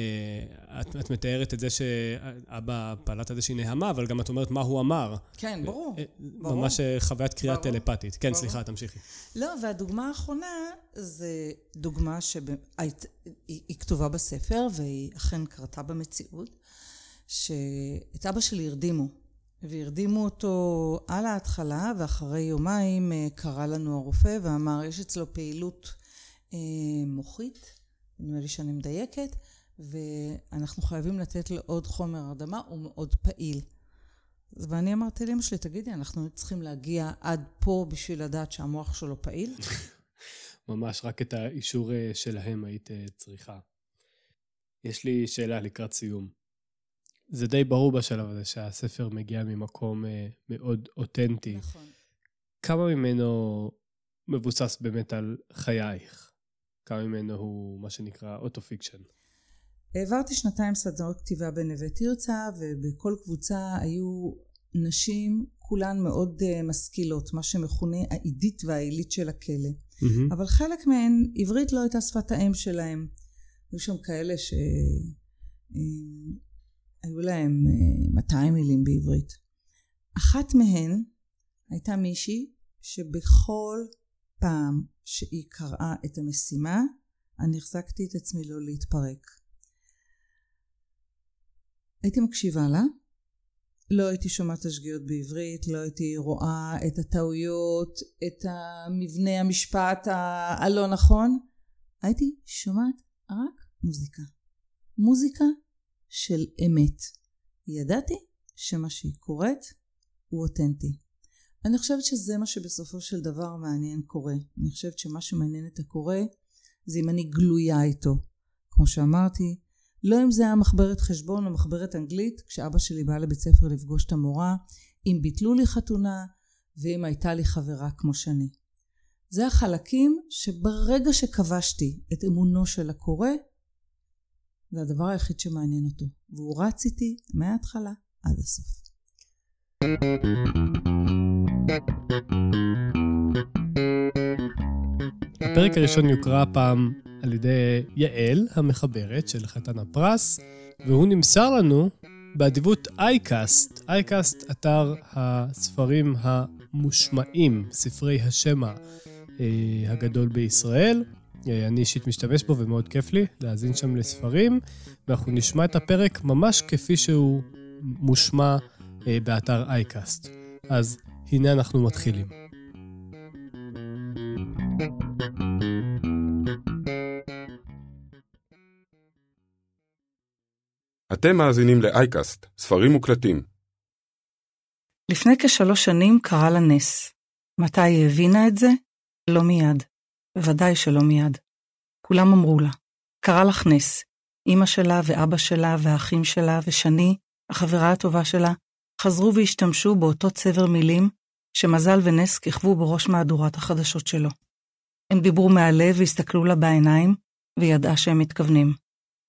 את, את מתארת את זה שאבא פלט איזושהי נהמה, אבל גם את אומרת מה הוא אמר. כן, ברור. ממש ברור. חוויית קריאה ברור. טלפתית. כן, ברור. סליחה, תמשיכי. לא, והדוגמה האחרונה זה דוגמה שהיא כתובה בספר, והיא אכן קרתה במציאות. שאת אבא שלי הרדימו והרדימו אותו על ההתחלה, ואחרי יומיים אה, קרא לנו הרופא ואמר, יש אצלו פעילות אה, מוחית, נדמה לי שאני מדייקת, ואנחנו חייבים לתת לו עוד חומר הרדמה, הוא מאוד פעיל. ואני אמרתי לאמא שלי, תגידי, אנחנו צריכים להגיע עד פה בשביל לדעת שהמוח שלו פעיל? (laughs) ממש, רק את האישור אה, שלהם היית צריכה. יש לי שאלה לקראת סיום. זה די ברור בשלב הזה שהספר מגיע ממקום אה, מאוד אותנטי. נכון. כמה ממנו מבוסס באמת על חייך? כמה ממנו הוא מה שנקרא auto-fiction? העברתי שנתיים סדנאות כתיבה בנווה תרצה, ובכל קבוצה היו נשים, כולן מאוד uh, משכילות, מה שמכונה העידית והעילית של הכלא. Mm-hmm. אבל חלק מהן, עברית לא הייתה שפת האם שלהם. היו שם כאלה שהיו להם uh, 200 מילים בעברית. אחת מהן הייתה מישהי שבכל פעם שהיא קראה את המשימה, אני החזקתי את עצמי לא להתפרק. הייתי מקשיבה לה, לא הייתי שומעת השגיאות בעברית, לא הייתי רואה את הטעויות, את המבנה המשפט הלא נכון, הייתי שומעת רק מוזיקה. מוזיקה של אמת. ידעתי שמה שהיא קוראת הוא אותנטי. אני חושבת שזה מה שבסופו של דבר מעניין קורה. אני חושבת שמה שמעניין את הקורא זה אם אני גלויה איתו. כמו שאמרתי, לא אם זה היה מחברת חשבון או מחברת אנגלית, כשאבא שלי בא לבית ספר לפגוש את המורה, אם ביטלו לי חתונה ואם הייתה לי חברה כמו שאני. זה החלקים שברגע שכבשתי את אמונו של הקורא, זה הדבר היחיד שמעניין אותו, והוא רץ איתי מההתחלה עד הסוף. הפרק הראשון יוקרא הפעם על ידי יעל, המחברת של חתן הפרס, והוא נמסר לנו באדיבות אייקאסט, אייקאסט אתר הספרים המושמעים, ספרי השמע אה, הגדול בישראל. אה, אני אישית משתמש בו ומאוד כיף לי להאזין שם לספרים, ואנחנו נשמע את הפרק ממש כפי שהוא מושמע אה, באתר אייקאסט. אז הנה אנחנו מתחילים. אתם מאזינים לאייקאסט, ספרים מוקלטים. לפני כשלוש שנים קרה לה נס. מתי היא הבינה את זה? לא מיד. בוודאי שלא מיד. כולם אמרו לה, קרה לך נס. אמא שלה ואבא שלה והאחים שלה ושני, החברה הטובה שלה, חזרו והשתמשו באותו צבר מילים שמזל ונס כיכבו בראש מהדורת החדשות שלו. הם דיברו מהלב והסתכלו לה בעיניים, וידעה שהם מתכוונים.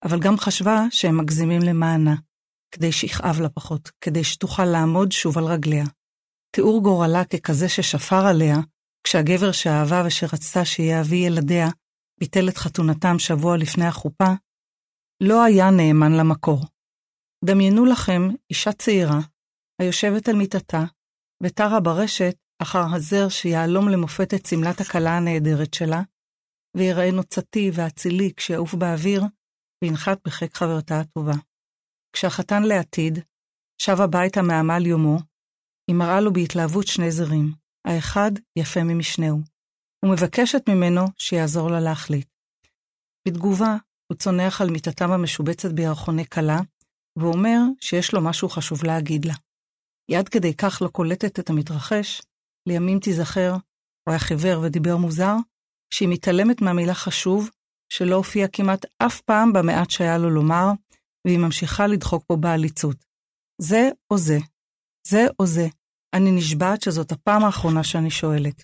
אבל גם חשבה שהם מגזימים למענה, כדי שיכאב לה פחות, כדי שתוכל לעמוד שוב על רגליה. תיאור גורלה ככזה ששפר עליה, כשהגבר שאהבה ושרצתה שיהיה אבי ילדיה, ביטל את חתונתם שבוע לפני החופה, לא היה נאמן למקור. דמיינו לכם אישה צעירה, היושבת על מיטתה, ותרה ברשת אחר הזר שיהלום למופת את שמלת הכלה הנהדרת שלה, ויראה נוצתי ואצילי כשיעוף באוויר, וינחת בחיק חברתה הטובה. כשהחתן לעתיד, שב הביתה מעמל יומו, היא מראה לו בהתלהבות שני זרים, האחד יפה ממשנהו, ומבקשת ממנו שיעזור לה להחליט. בתגובה, הוא צונח על מיטתם המשובצת בירחוני כלה, ואומר שיש לו משהו חשוב להגיד לה. היא עד כדי כך לא קולטת את המתרחש, לימים תיזכר, הוא היה חיוור ודיבר מוזר, שהיא מתעלמת מהמילה חשוב, שלא הופיע כמעט אף פעם במעט שהיה לו לומר, והיא ממשיכה לדחוק בו בעליצות. זה או זה, זה או זה, אני נשבעת שזאת הפעם האחרונה שאני שואלת.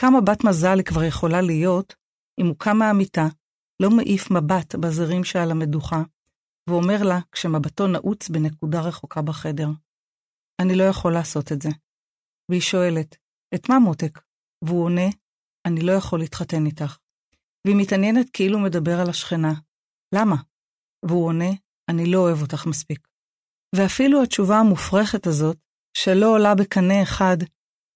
כמה בת מזל היא כבר יכולה להיות, אם הוא קם מהמיטה, לא מעיף מבט בזרים שעל המדוכה, ואומר לה, כשמבטו נעוץ בנקודה רחוקה בחדר, אני לא יכול לעשות את זה. והיא שואלת, את מה מותק? והוא עונה, אני לא יכול להתחתן איתך. והיא מתעניינת כאילו מדבר על השכנה. למה? והוא עונה, אני לא אוהב אותך מספיק. ואפילו התשובה המופרכת הזאת, שלא עולה בקנה אחד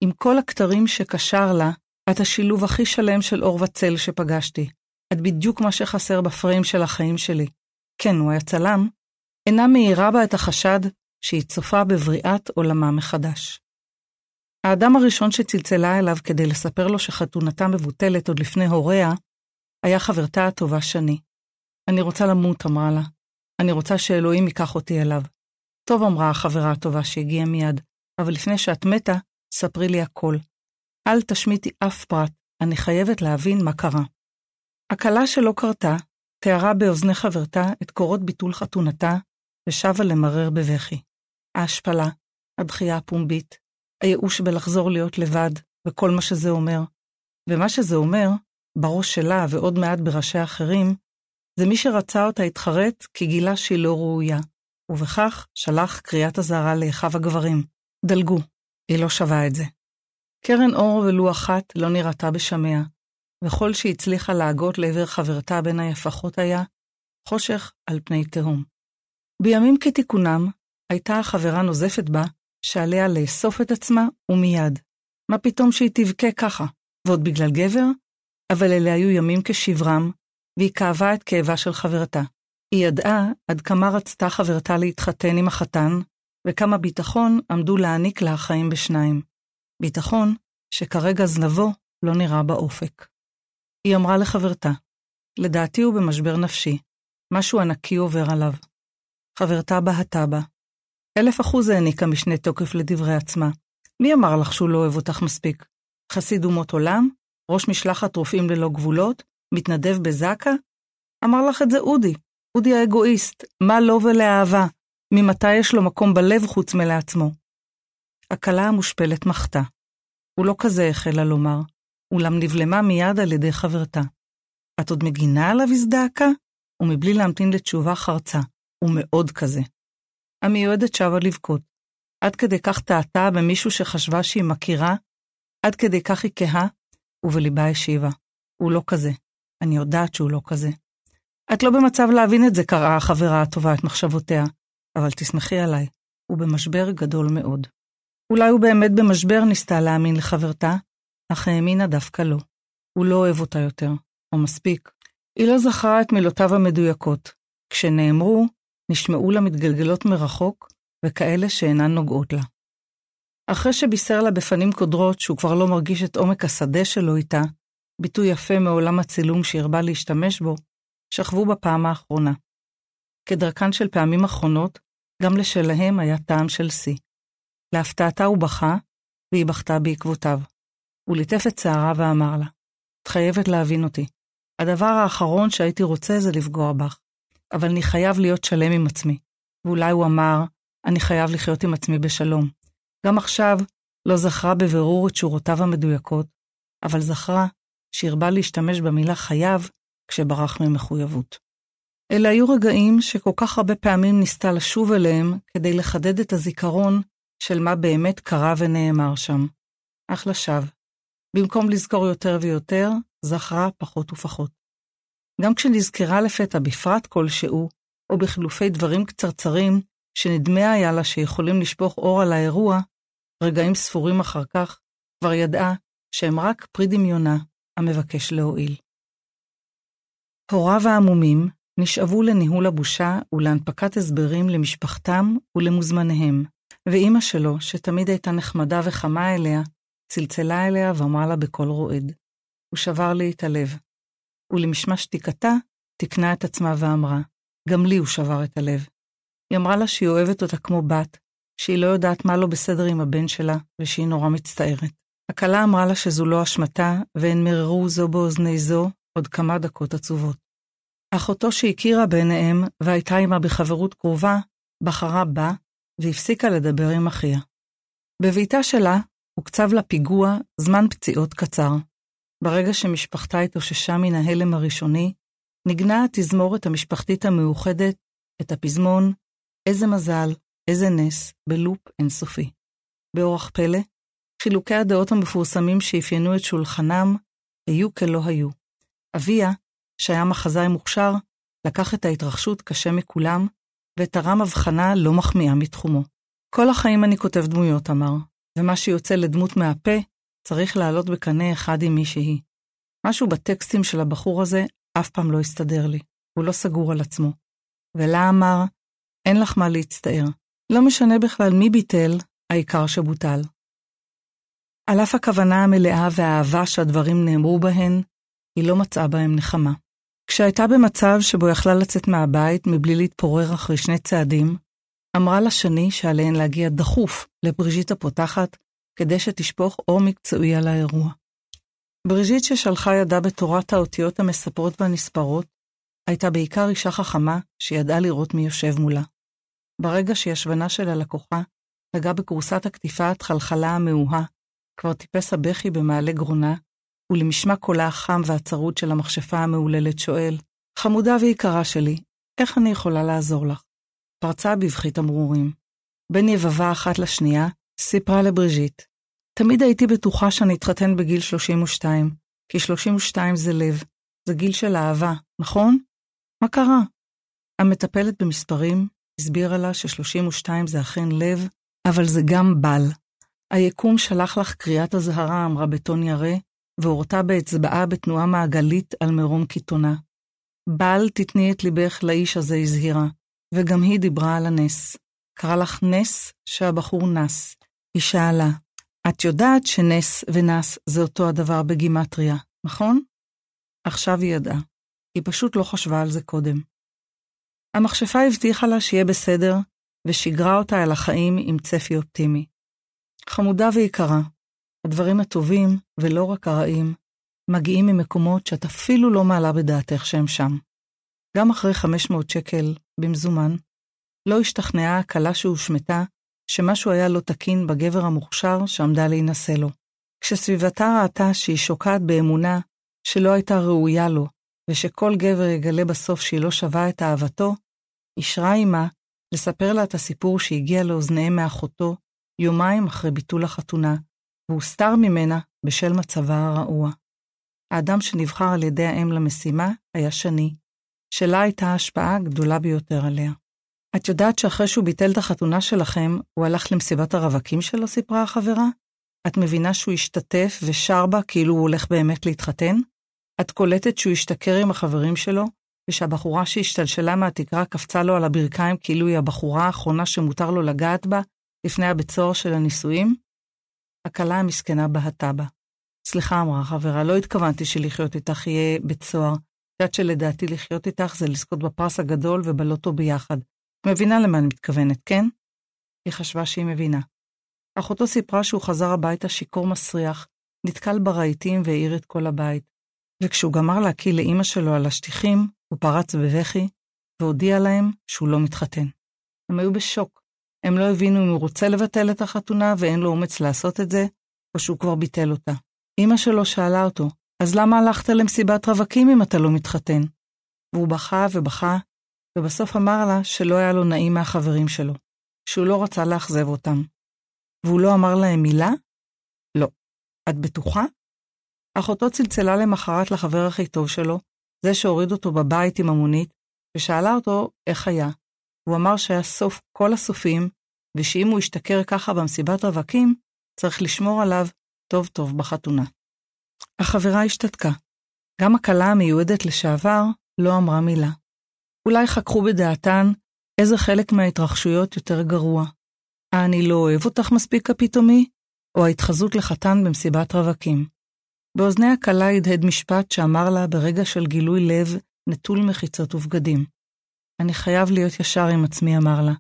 עם כל הכתרים שקשר לה, את השילוב הכי שלם של אור וצל שפגשתי. את בדיוק מה שחסר בפריים של החיים שלי. כן, הוא היה צלם. אינה מאירה בה את החשד שהיא צופה בבריאת עולמה מחדש. האדם הראשון שצלצלה אליו כדי לספר לו שחתונתה מבוטלת עוד לפני הוריה, היה חברתה הטובה שני. אני רוצה למות, אמרה לה. אני רוצה שאלוהים ייקח אותי אליו. טוב, אמרה החברה הטובה שהגיעה מיד, אבל לפני שאת מתה, ספרי לי הכל. אל תשמיטי אף פרט, אני חייבת להבין מה קרה. הכלה שלא קרתה, תיארה באוזני חברתה את קורות ביטול חתונתה, ושבה למרר בבכי. ההשפלה, הדחייה הפומבית, הייאוש בלחזור להיות לבד, וכל מה שזה אומר. ומה שזה אומר, בראש שלה ועוד מעט בראשי אחרים, זה מי שרצה אותה התחרט כי גילה שהיא לא ראויה, ובכך שלח קריאת אזהרה לאחיו הגברים. דלגו, היא לא שווה את זה. קרן אור ולו אחת לא נראתה בשמיה, וכל שהצליחה להגות לעבר חברתה בין היפחות היה, חושך על פני תהום. בימים כתיקונם, הייתה החברה נוזפת בה, שעליה לאסוף את עצמה ומיד. מה פתאום שהיא תבכה ככה, ועוד בגלל גבר? אבל אלה היו ימים כשברם, והיא כאבה את כאבה של חברתה. היא ידעה עד כמה רצתה חברתה להתחתן עם החתן, וכמה ביטחון עמדו להעניק לה חיים בשניים. ביטחון שכרגע זנבו לא נראה באופק. היא אמרה לחברתה, לדעתי הוא במשבר נפשי, משהו ענקי עובר עליו. חברתה בהתה בה. אלף אחוז העניקה משנה תוקף לדברי עצמה. מי אמר לך שהוא לא אוהב אותך מספיק? חסיד אומות עולם? ראש משלחת רופאים ללא גבולות? מתנדב בזק"א? אמר לך את זה אודי, אודי האגואיסט, מה לו ולאהבה, ממתי יש לו מקום בלב חוץ מלעצמו. הכלה המושפלת מחתה. הוא לא כזה החלה לומר, אולם נבלמה מיד על ידי חברתה. את עוד מגינה עליו הזדעקה? ומבלי להמתין לתשובה חרצה, הוא מאוד כזה. המיועדת שבה לבכות. עד כדי כך טעתה במישהו שחשבה שהיא מכירה, עד כדי כך היא כהה, ובליבה השיבה. הוא לא כזה. אני יודעת שהוא לא כזה. את לא במצב להבין את זה, קראה החברה הטובה את מחשבותיה, אבל תסמכי עליי, הוא במשבר גדול מאוד. אולי הוא באמת במשבר ניסתה להאמין לחברתה, אך האמינה דווקא לא. הוא לא אוהב אותה יותר, או מספיק. היא לא זכרה את מילותיו המדויקות. כשנאמרו, נשמעו לה מתגלגלות מרחוק, וכאלה שאינן נוגעות לה. אחרי שבישר לה בפנים קודרות שהוא כבר לא מרגיש את עומק השדה שלו איתה, ביטוי יפה מעולם הצילום שהרבה להשתמש בו, שכבו בפעם האחרונה. כדרכן של פעמים אחרונות, גם לשלהם היה טעם של שיא. להפתעתה הוא בכה, והיא בכתה בעקבותיו. הוא ליטף את שערה ואמר לה, את חייבת להבין אותי. הדבר האחרון שהייתי רוצה זה לפגוע בך, אבל אני חייב להיות שלם עם עצמי. ואולי הוא אמר, אני חייב לחיות עם עצמי בשלום. גם עכשיו לא זכרה בבירור את שורותיו המדויקות, אבל זכרה שהרבה להשתמש במילה חייב כשברח ממחויבות. אלה היו רגעים שכל כך הרבה פעמים ניסתה לשוב אליהם כדי לחדד את הזיכרון של מה באמת קרה ונאמר שם. אך לשווא. במקום לזכור יותר ויותר, זכרה פחות ופחות. גם כשנזכרה לפתע בפרט כלשהו, או בחילופי דברים קצרצרים, שנדמה היה לה שיכולים לשפוך אור על האירוע, רגעים ספורים אחר כך, כבר ידעה שהם רק פרי דמיונה המבקש להועיל. הוריו העמומים נשאבו לניהול הבושה ולהנפקת הסברים למשפחתם ולמוזמניהם, ואימא שלו, שתמיד הייתה נחמדה וחמה אליה, צלצלה אליה ואמרה לה בקול רועד. הוא שבר לי את הלב. ולמשמע שתיקתה, תיקנה את עצמה ואמרה, גם לי הוא שבר את הלב. היא אמרה לה שהיא אוהבת אותה כמו בת, שהיא לא יודעת מה לא בסדר עם הבן שלה, ושהיא נורא מצטערת. הכלה אמרה לה שזו לא אשמתה, והן מררו זו באוזני זו עוד כמה דקות עצובות. אחותו שהכירה ביניהם, והייתה עמה בחברות קרובה, בחרה בה, והפסיקה לדבר עם אחיה. בביתה שלה הוקצב לה פיגוע זמן פציעות קצר. ברגע שמשפחתה התאוששה מן ההלם הראשוני, ניגנה התזמורת המשפחתית המאוחדת את הפזמון "איזה מזל, איזה נס" בלופ אינסופי. באורח פלא, חילוקי הדעות המפורסמים שאפיינו את שולחנם היו כלא היו. אביה, שהיה מחזאי מוכשר, לקח את ההתרחשות קשה מכולם, ותרם הבחנה לא מחמיאה מתחומו. כל החיים אני כותב דמויות, אמר, ומה שיוצא לדמות מהפה צריך לעלות בקנה אחד עם מי שהיא. משהו בטקסטים של הבחור הזה אף פעם לא הסתדר לי, הוא לא סגור על עצמו. ולה אמר, אין לך מה להצטער, לא משנה בכלל מי ביטל, העיקר שבוטל. על אף הכוונה המלאה והאהבה שהדברים נאמרו בהן, היא לא מצאה בהם נחמה. כשהייתה במצב שבו יכלה לצאת מהבית מבלי להתפורר אחרי שני צעדים, אמרה לשני שעליהן להגיע דחוף לבריז'יט הפותחת, כדי שתשפוך אור מקצועי על האירוע. בריז'יט ששלחה ידה בתורת האותיות המספרות והנספרות, הייתה בעיקר אישה חכמה שידעה לראות מי יושב מולה. ברגע שישבנה של הלקוחה נגע בכורסת הקטיפה התחלחלה המאוהה, כבר טיפס הבכי במעלה גרונה, ולמשמע קולה החם והצרוד של המכשפה המהוללת שואל, חמודה ויקרה שלי, איך אני יכולה לעזור לך? פרצה בבכי תמרורים. בין יבבה אחת לשנייה, סיפרה לבריז'יט, תמיד הייתי בטוחה שאני אתחתן בגיל 32, כי 32 זה לב, זה גיל של אהבה, נכון? מה קרה? המטפלת במספרים הסבירה לה ש-32 זה אכן לב, אבל זה גם בל. היקום שלח לך קריאת אזהרה, אמרה בטון ירא, והורתה באצבעה בתנועה מעגלית על מרום קיתונה. בל תתני את ליבך לאיש הזה, הזהירה, וגם היא דיברה על הנס. קרא לך נס שהבחור נס. היא שאלה, את יודעת שנס ונס זה אותו הדבר בגימטריה, נכון? עכשיו היא ידעה. היא פשוט לא חשבה על זה קודם. המכשפה הבטיחה לה שיהיה בסדר, ושיגרה אותה אל החיים עם צפי אופטימי. חמודה ויקרה, הדברים הטובים, ולא רק הרעים, מגיעים ממקומות שאת אפילו לא מעלה בדעתך שהם שם. גם אחרי 500 שקל במזומן, לא השתכנעה הכלה שהושמטה שמשהו היה לא תקין בגבר המוכשר שעמדה להינשא לו. כשסביבתה ראתה שהיא שוקעת באמונה שלא הייתה ראויה לו, ושכל גבר יגלה בסוף שהיא לא שווה את אהבתו, אישרה עמה לספר לה את הסיפור שהגיע לאוזניהם מאחותו יומיים אחרי ביטול החתונה, והוסתר ממנה בשל מצבה הרעוע. האדם שנבחר על ידי האם למשימה היה שני, שלה הייתה ההשפעה הגדולה ביותר עליה. את יודעת שאחרי שהוא ביטל את החתונה שלכם, הוא הלך למסיבת הרווקים שלו, סיפרה החברה? את מבינה שהוא השתתף ושר בה כאילו הוא הולך באמת להתחתן? את קולטת שהוא השתכר עם החברים שלו, ושהבחורה שהשתלשלה מהתקרה קפצה לו על הברכיים כאילו היא הבחורה האחרונה שמותר לו לגעת בה לפני הבית סוהר של הנישואים? הכלה המסכנה בהתה בה. סליחה, אמרה החברה, לא התכוונתי שלחיות איתך יהיה בית סוהר. את יודעת שלדעתי לחיות איתך זה לזכות בפרס הגדול ובלוטו ביחד. מבינה למה אני מתכוונת, כן? היא חשבה שהיא מבינה. אחותו סיפרה שהוא חזר הביתה שיכור מסריח, נתקל ברהיטים והעיר את כל הבית. וכשהוא גמר להקיא לאימא שלו על השטיחים, הוא פרץ בבכי, והודיע להם שהוא לא מתחתן. הם היו בשוק. הם לא הבינו אם הוא רוצה לבטל את החתונה ואין לו אומץ לעשות את זה, או שהוא כבר ביטל אותה. אימא שלו שאלה אותו, אז למה הלכת למסיבת רווקים אם אתה לא מתחתן? והוא בכה ובכה, ובסוף אמר לה שלא היה לו נעים מהחברים שלו, שהוא לא רצה לאכזב אותם. והוא לא אמר להם מילה? לא. את בטוחה? אחותו צלצלה למחרת לחבר הכי טוב שלו, זה שהוריד אותו בבית עם המונית, ושאלה אותו איך היה. הוא אמר שהיה סוף כל הסופים, ושאם הוא ישתכר ככה במסיבת רווקים, צריך לשמור עליו טוב טוב בחתונה. החברה השתתקה. גם הכלה המיועדת לשעבר לא אמרה מילה. אולי חככו בדעתן איזה חלק מההתרחשויות יותר גרוע. ה"אני לא אוהב אותך מספיק" הפתאומי, או ההתחזות לחתן במסיבת רווקים. באוזני הכלה הדהד משפט שאמר לה ברגע של גילוי לב נטול מחיצות ובגדים. אני חייב להיות ישר עם עצמי, אמר לה,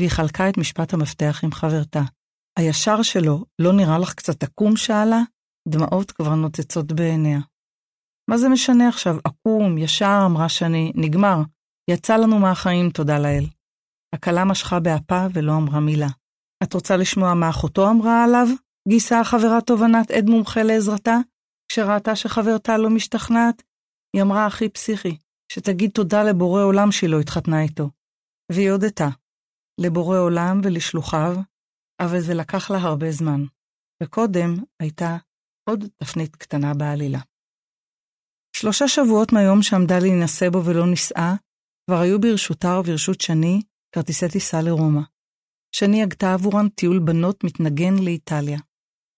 והיא חלקה את משפט המפתח עם חברתה. הישר שלו לא נראה לך קצת עקום? שאלה, דמעות כבר נוצצות בעיניה. מה זה משנה עכשיו, עקום, ישר, אמרה שני, נגמר. יצא לנו מהחיים, תודה לאל. הכלה משכה באפה ולא אמרה מילה. את רוצה לשמוע מה אחותו אמרה עליו? גייסה החברה תובנת עד מומחה לעזרתה, כשראתה שחברתה לא משתכנעת? היא אמרה הכי פסיכי, שתגיד תודה לבורא עולם שהיא לא התחתנה איתו. והיא הודתה, לבורא עולם ולשלוחיו, אבל זה לקח לה הרבה זמן. וקודם הייתה עוד תפנית קטנה בעלילה. שלושה שבועות מהיום שעמדה להינשא בו ולא נישאה, כבר היו ברשותה וברשות שני כרטיסי טיסה לרומא. שני הגתה עבורן טיול בנות מתנגן לאיטליה.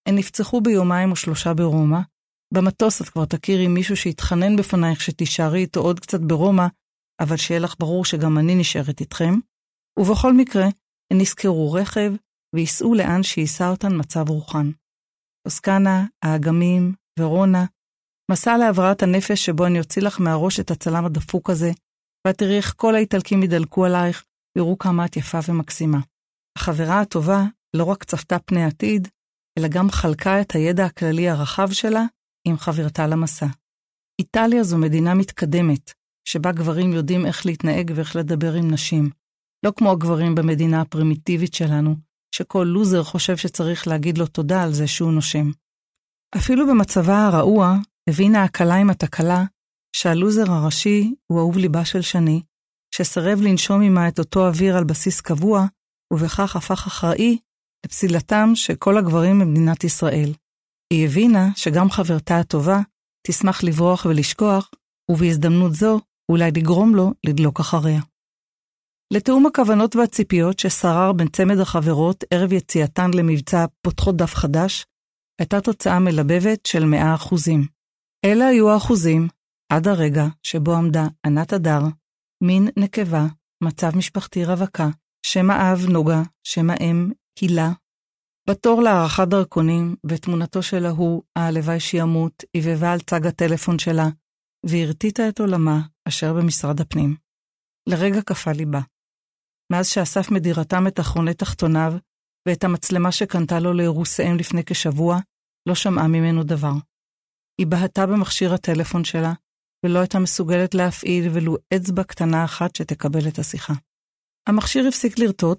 הן נפצחו ביומיים או שלושה ברומא. במטוס את כבר תכירי מישהו שיתחנן בפנייך שתישארי איתו עוד קצת ברומא, אבל שיהיה לך ברור שגם אני נשארת איתכם. ובכל מקרה, הן ישכרו רכב וייסעו לאן שיישא אותן מצב רוחן. טוסקנה, האגמים, ורונה, מסע להעברת הנפש שבו אני אוציא לך מהראש את הצלם הדפוק הזה, ואת תראי איך כל האיטלקים ידלקו עלייך, ויראו כמה את יפה ומקסימה. החברה הטובה לא רק צפתה פני עתיד, אלא גם חלקה את הידע הכללי הרחב שלה עם חברתה למסע. איטליה זו מדינה מתקדמת, שבה גברים יודעים איך להתנהג ואיך לדבר עם נשים. לא כמו הגברים במדינה הפרימיטיבית שלנו, שכל לוזר חושב שצריך להגיד לו תודה על זה שהוא נושם. אפילו במצבה הרעוע, הבינה הכלה עם התקלה שהלוזר הראשי הוא אהוב ליבה של שני, שסרב לנשום עמה את אותו אוויר על בסיס קבוע, ובכך הפך אחראי לפסילתם של כל הגברים במדינת ישראל. היא הבינה שגם חברתה הטובה תשמח לברוח ולשכוח, ובהזדמנות זו אולי לגרום לו לדלוק אחריה. לתיאום הכוונות והציפיות ששרר בין צמד החברות ערב יציאתן למבצע פותחות דף חדש, הייתה תוצאה מלבבת של 100%. אלה היו האחוזים עד הרגע שבו עמדה ענת הדר, מין נקבה, מצב משפחתי רווקה, שם האב נוגה, שם האם הילה. בתור להארכת דרכונים, ותמונתו של ההוא, הלוואי שימות, עיבבה על צג הטלפון שלה, והרטיטה את עולמה אשר במשרד הפנים. לרגע קפא ליבה. מאז שאסף מדירתם את אחרוני תחתוניו, ואת המצלמה שקנתה לו לאירוסיהם לפני כשבוע, לא שמעה ממנו דבר. היא בהתה במכשיר הטלפון שלה, ולא הייתה מסוגלת להפעיל ולו אצבע קטנה אחת שתקבל את השיחה. המכשיר הפסיק לרטוט,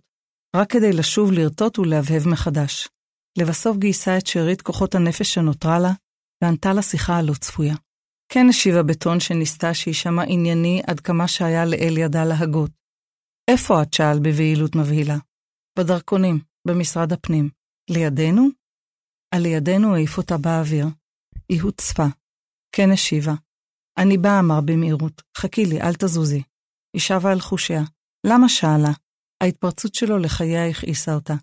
רק כדי לשוב לרטוט ולהבהב מחדש. לבסוף גייסה את שארית כוחות הנפש שנותרה לה, וענתה לשיחה הלא צפויה. כן השיבה בטון שניסתה שיישמע ענייני עד כמה שהיה לאל ידה להגות. איפה את? שאל בבהילות מבהילה. בדרכונים, במשרד הפנים. לידינו? על לידינו העיף אותה באוויר. היא הוצפה. כן השיבה. אני באה, אמר במהירות. חכי לי, אל תזוזי. היא שבה על חושיה. למה שאלה? ההתפרצות שלו לחייה הכעיסה אותה.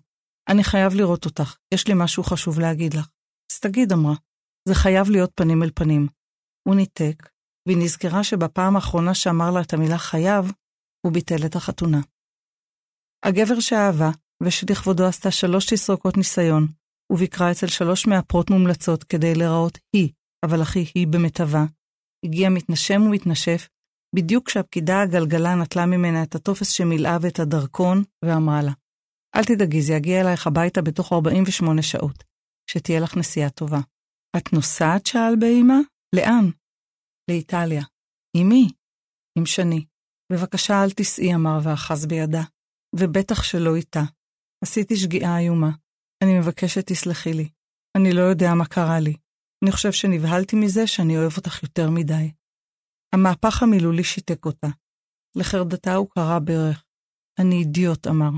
אני חייב לראות אותך, יש לי משהו חשוב להגיד לך. אז תגיד, אמרה. זה חייב להיות פנים אל פנים. הוא ניתק, והיא נזכרה שבפעם האחרונה שאמר לה את המילה חייב, הוא ביטל את החתונה. הגבר שאהבה, ושלכבודו עשתה שלוש תסרוקות ניסיון, וביקרה אצל שלוש מאפרות מומלצות כדי להיראות היא, אבל הכי היא במיטבה, הגיע מתנשם ומתנשף, בדיוק כשהפקידה הגלגלה נטלה ממנה את הטופס שמילאה ואת הדרכון, ואמרה לה, אל תדאגי, זה יגיע אלייך הביתה בתוך 48 שעות, שתהיה לך נסיעה טובה. את נוסעת? שאל באימא. לאן? לאיטליה. עם מי? עם שני. בבקשה אל תיסעי, אמר ואחז בידה. ובטח שלא איתה. עשיתי שגיאה איומה. אני מבקשת תסלחי לי. אני לא יודע מה קרה לי. אני חושב שנבהלתי מזה שאני אוהב אותך יותר מדי. המהפך המילולי שיתק אותה. לחרדתה הוא קרא ברך. אני אידיוט, אמר.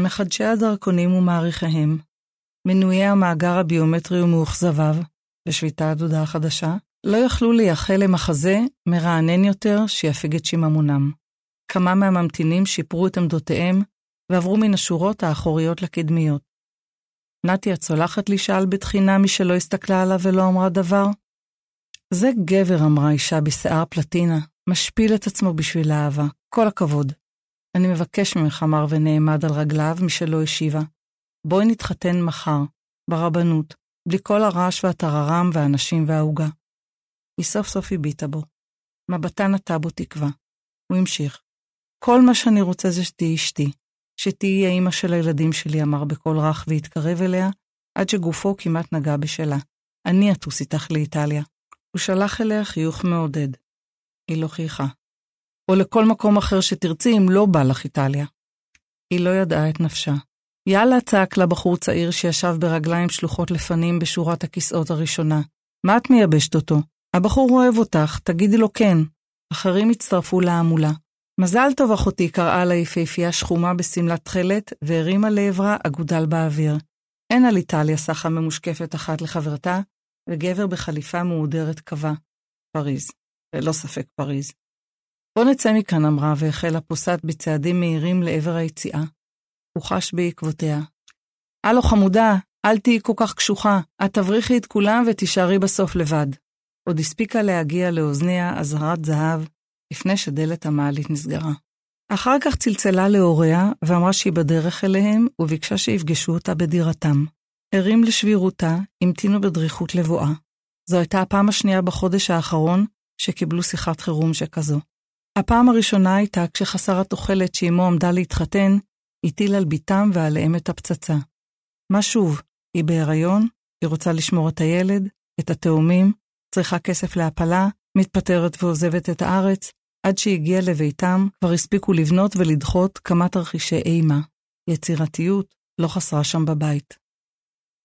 מחדשי הדרכונים ומעריכיהם, מנויי המאגר הביומטרי ומאוכזביו, בשביתה הדודה החדשה, לא יכלו לייחל למחזה מרענן יותר שיפיג את שיממונם. כמה מהממתינים שיפרו את עמדותיהם ועברו מן השורות האחוריות לקדמיות. נתי הצולחת לי שאל בתחינה מי שלא הסתכלה עליו ולא אמרה דבר. זה גבר, אמרה אישה בשיער פלטינה, משפיל את עצמו בשביל האהבה. כל הכבוד. אני מבקש ממך, אמר ונעמד על רגליו משלא השיבה. בואי נתחתן מחר, ברבנות, בלי כל הרעש והטררם והאנשים והעוגה. היא סוף סוף הביטה בו. מבטה נטה בו תקווה. הוא המשיך. כל מה שאני רוצה זה שתהיי אשתי, שתהיי האימא של הילדים שלי, אמר בקול רך והתקרב אליה, עד שגופו כמעט נגע בשלה. אני אטוס איתך לאיטליה. הוא שלח אליה חיוך מעודד. היא לא חייכה. או לכל מקום אחר שתרצי אם לא בא לך איטליה. היא לא ידעה את נפשה. יאללה, צעק לה בחור צעיר שישב ברגליים שלוחות לפנים בשורת הכיסאות הראשונה. מה את מייבשת אותו? הבחור אוהב אותך, תגידי לו כן. אחרים הצטרפו להמולה. מזל טוב אחותי, קראה לה יפהפייה שחומה בשמלת תכלת, והרימה לעברה אגודל באוויר. אין על איטליה סחה ממושקפת אחת לחברתה, וגבר בחליפה מהודרת קבע. פריז. ללא ספק פריז. בוא נצא מכאן, אמרה, והחלה פוסעת בצעדים מהירים לעבר היציאה. הוא חש בעקבותיה. הלו, חמודה, אל תהיי כל כך קשוחה. את תבריחי את כולם ותישארי בסוף לבד. עוד הספיקה להגיע לאוזניה אזהרת זהב, לפני שדלת המעלית נסגרה. אחר כך צלצלה להוריה ואמרה שהיא בדרך אליהם, וביקשה שיפגשו אותה בדירתם. הרים לשבירותה, המתינו בדריכות לבואה. זו הייתה הפעם השנייה בחודש האחרון שקיבלו שיחת חירום שכזו. הפעם הראשונה הייתה כשחסר התוחלת שאמו עמדה להתחתן, הטיל על בתם ועליהם את הפצצה. מה שוב, היא בהיריון, היא רוצה לשמור את הילד, את התאומים, צריכה כסף להפלה, מתפטרת ועוזבת את הארץ, עד שהגיעה לביתם, כבר הספיקו לבנות ולדחות כמה תרחישי אימה. יצירתיות לא חסרה שם בבית.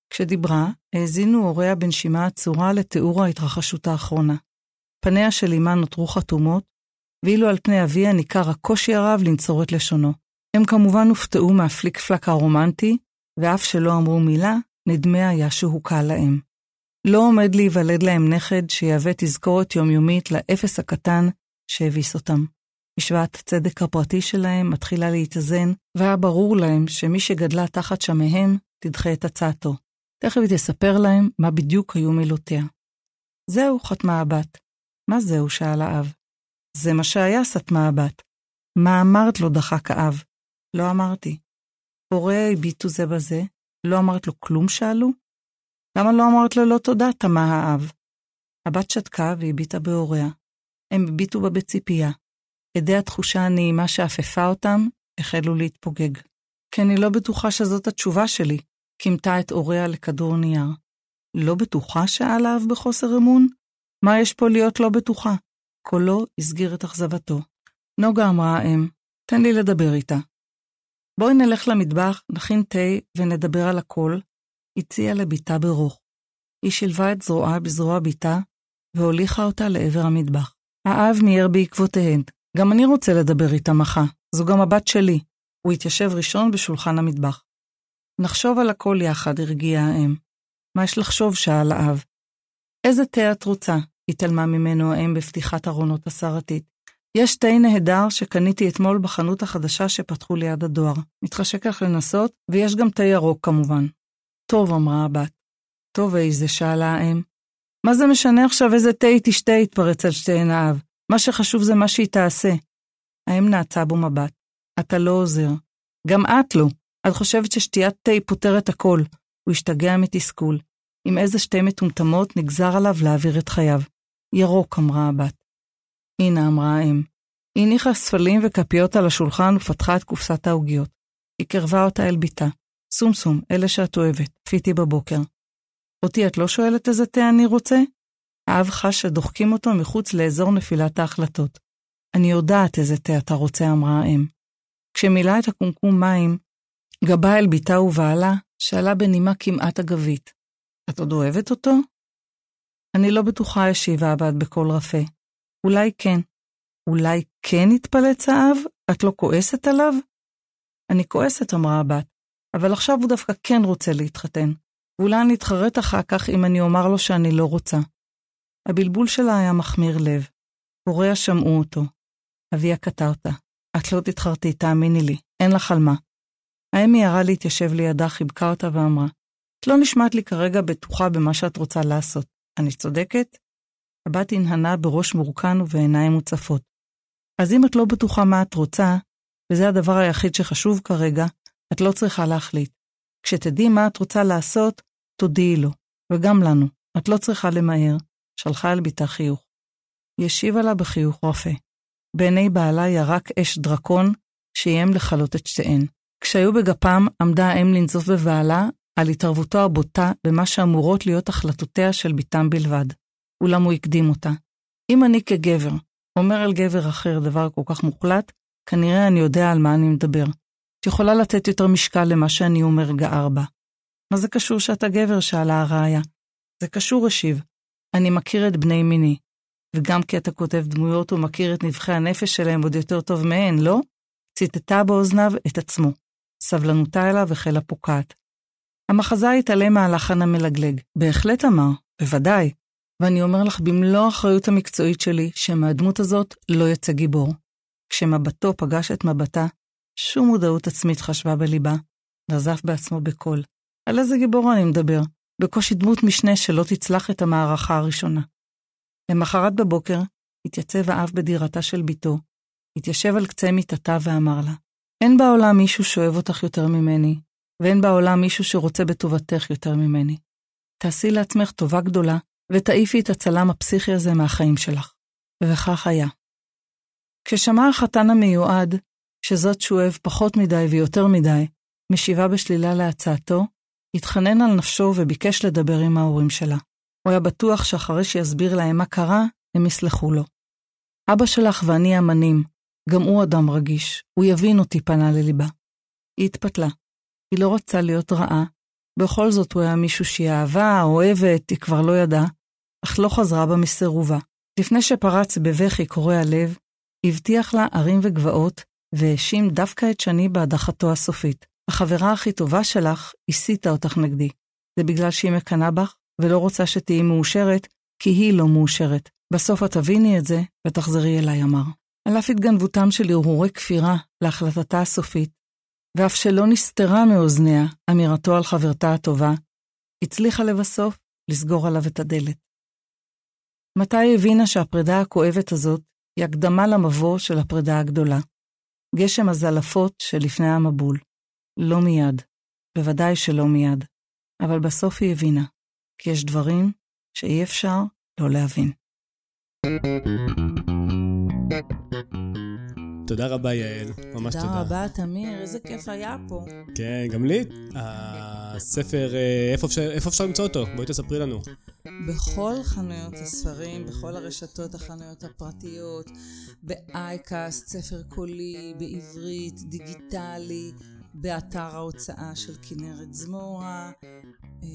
כשדיברה, האזינו הוריה בנשימה עצורה לתיאור ההתרחשות האחרונה. פניה של אמה נותרו חתומות, ואילו על פני אביה ניכר הקושי הרב לנצור את לשונו. הם כמובן הופתעו מהפליק פלק הרומנטי, ואף שלא אמרו מילה, נדמה היה שהוא קל להם. לא עומד להיוולד להם נכד שיהווה תזכורת יומיומית לאפס הקטן שהביס אותם. משוואת הצדק הפרטי שלהם מתחילה להתאזן, והיה ברור להם שמי שגדלה תחת שמיהם, תדחה את הצעתו. תכף היא תספר להם מה בדיוק היו מילותיה. זהו, חתמה הבת. מה זהו? שאל האב. זה מה שהיה, סתמה הבת. מה אמרת לו? דחק האב. לא אמרתי. הוריה הביטו זה בזה. לא אמרת לו כלום? שאלו. למה לא אמרת לו לא תודה? תמה האב. הבת שתקה והביטה בהוריה. הם הביטו בה בציפייה. עדי התחושה הנעימה שאפפה אותם החלו להתפוגג. כי אני לא בטוחה שזאת התשובה שלי, כימתה את הוריה לכדור נייר. לא בטוחה? האב בחוסר אמון. מה יש פה להיות לא בטוחה? קולו הסגיר את אכזבתו. נוגה אמרה האם, תן לי לדבר איתה. בואי נלך למטבח, נכין תה ונדבר על הכל, הציעה לביתה ברוך. היא שילבה את זרועה בזרוע ביתה, והוליכה אותה לעבר המטבח. האב מיהר בעקבותיהן. גם אני רוצה לדבר איתה מחה, זו גם הבת שלי. הוא התיישב ראשון בשולחן המטבח. נחשוב על הכל יחד, הרגיעה האם. מה יש לחשוב? שאל האב. איזה תה את רוצה? התעלמה ממנו האם בפתיחת ארונות הסרתית. יש תה נהדר שקניתי אתמול בחנות החדשה שפתחו ליד הדואר. מתחשק לך לנסות, ויש גם תה ירוק כמובן. טוב, אמרה הבת. טוב, איזה, שאלה האם. מה זה משנה עכשיו איזה תה היא תשתה? התפרץ על שתיהן האב. מה שחשוב זה מה שהיא תעשה. האם נעצה בו מבט. אתה לא עוזר. גם את לא. את חושבת ששתיית תה פותרת הכל. הוא השתגע מתסכול. עם איזה שתי מטומטמות נגזר עליו להעביר את חייו. ירוק, אמרה הבת. הנה, אמרה האם. היא הניחה ספלים וכפיות על השולחן ופתחה את קופסת העוגיות. היא קרבה אותה אל. סום סום, אלה שאת אוהבת, פיתי בבוקר. אותי את לא שואלת איזה תה אני רוצה? האב חש שדוחקים אותו מחוץ לאזור נפילת ההחלטות. אני יודעת איזה תה אתה רוצה, אמרה האם. כשמילא את הקומקום מים, גבה אל ביתה ובעלה, שאלה בנימה כמעט אגבית. את עוד אוהבת אותו? אני לא בטוחה, השיבה הבת בקול רפה. אולי כן. אולי כן התפלץ האב? את לא כועסת עליו? אני כועסת, אמרה הבת, אבל עכשיו הוא דווקא כן רוצה להתחתן. ואולי אני אתחרט אחר כך אם אני אומר לו שאני לא רוצה. הבלבול שלה היה מחמיר לב. הוריה שמעו אותו. אביה אותה. את לא תתחרטי, תאמיני לי, אין לך על מה. האם מיהרה להתיישב לידה, חיבקה אותה ואמרה, את לא נשמעת לי כרגע בטוחה במה שאת רוצה לעשות. אני צודקת? הבת הנהנה בראש מורכן ובעיניים מוצפות. אז אם את לא בטוחה מה את רוצה, וזה הדבר היחיד שחשוב כרגע, את לא צריכה להחליט. כשתדעי מה את רוצה לעשות, תודיעי לו, וגם לנו. את לא צריכה למהר. שלחה אל ביתה חיוך. היא השיבה לה בחיוך רפה. בעיני בעלה ירק אש דרקון, שאיים לכלות את שתיהן. כשהיו בגפם, עמדה האם לנזוף בבעלה על התערבותו הבוטה במה שאמורות להיות החלטותיה של בתם בלבד. אולם הוא הקדים אותה. אם אני כגבר אומר על גבר אחר דבר כל כך מוחלט, כנראה אני יודע על מה אני מדבר. את יכולה לתת יותר משקל למה שאני אומר גער בה. מה זה קשור שאתה גבר? שאלה הרעיה. זה קשור, השיב. אני מכיר את בני מיני. וגם כי אתה כותב דמויות ומכיר את נבחי הנפש שלהם עוד יותר טוב מהן, לא? ציטטה באוזניו את עצמו. סבלנותה אליו החלה פוקעת. המחזה התעלם מהלחן המלגלג. בהחלט אמר, בוודאי. ואני אומר לך במלוא האחריות המקצועית שלי, שמהדמות הזאת לא יצא גיבור. כשמבטו פגש את מבטה, שום מודעות עצמית חשבה בליבה, נזף בעצמו בקול. על איזה גיבור אני מדבר? בקושי דמות משנה שלא תצלח את המערכה הראשונה. למחרת בבוקר התייצב האב בדירתה של בתו, התיישב על קצה מיטתה ואמר לה, אין בעולם מישהו שאוהב אותך יותר ממני, ואין בעולם מישהו שרוצה בטובתך יותר ממני. תעשי לעצמך טובה גדולה, ותעיפי את הצלם הפסיכי הזה מהחיים שלך. וכך היה. כששמע החתן המיועד, שזאת שהוא אוהב פחות מדי ויותר מדי, משיבה בשלילה להצעתו, התחנן על נפשו וביקש לדבר עם ההורים שלה. הוא היה בטוח שאחרי שיסביר להם מה קרה, הם יסלחו לו. אבא שלך ואני אמנים, גם הוא אדם רגיש, הוא יבין אותי, פנה לליבה. היא התפתלה. היא לא רצה להיות רעה, בכל זאת הוא היה מישהו שהיא אהבה, אוהבת, היא כבר לא ידעה, אך לא חזרה בה מסירובה. לפני שפרץ בבכי קורע לב, הבטיח לה ערים וגבעות, והאשים דווקא את שני בהדחתו הסופית. החברה הכי טובה שלך הסיתה אותך נגדי. זה בגלל שהיא מקנאה בך ולא רוצה שתהיי מאושרת, כי היא לא מאושרת. בסוף את תביני את זה ותחזרי אליי, אמר. על אף התגנבותם של הרהורי כפירה להחלטתה הסופית, ואף שלא נסתרה מאוזניה אמירתו על חברתה הטובה, הצליחה לבסוף לסגור עליו את הדלת. מתי הבינה שהפרידה הכואבת הזאת היא הקדמה למבוא של הפרידה הגדולה. גשם הזלפות שלפני המבול. לא מיד, בוודאי שלא מיד, אבל בסוף היא הבינה, כי יש דברים שאי אפשר לא להבין. תודה רבה, יעל. ממש תודה. תודה רבה, תמיר, איזה כיף היה פה. כן, גם לי. הספר, אה, איפה אפשר, למצוא אותו? בואי תספרי לנו. בכל חנויות הספרים, בכל הרשתות החנויות הפרטיות, ב iCast, ספר קולי, בעברית, דיגיטלי, באתר ההוצאה של כנרת זמורה, אה,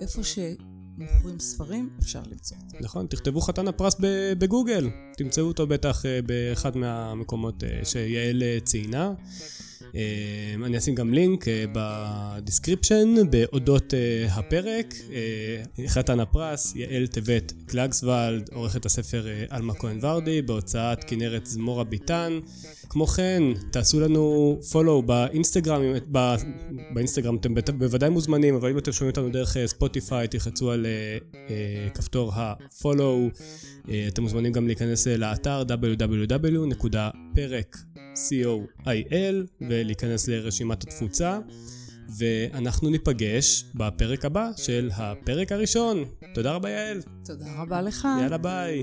איפה ש... מוכרים ספרים, אפשר למצוא. נכון, תכתבו חתן הפרס בגוגל, תמצאו אותו בטח אה, באחד מהמקומות אה, שיעל אה, ציינה. Uh, אני אשים גם לינק uh, ב description באודות uh, הפרק. חתן הפרס, יעל טבת קלגסבלד, עורכת הספר עלמה כהן ורדי, בהוצאת כנרת זמורה ביטן. כמו כן, תעשו לנו follow באינסטגרם, בא, באינסטגרם אתם בוודאי מוזמנים, אבל אם אתם שומעים אותנו דרך ספוטיפיי, תלחצו על כפתור ה-follow. אתם מוזמנים גם להיכנס לאתר www.פרק. co.il ולהיכנס לרשימת התפוצה ואנחנו ניפגש בפרק הבא של הפרק הראשון. תודה רבה יעל. תודה רבה לך. יאללה ביי.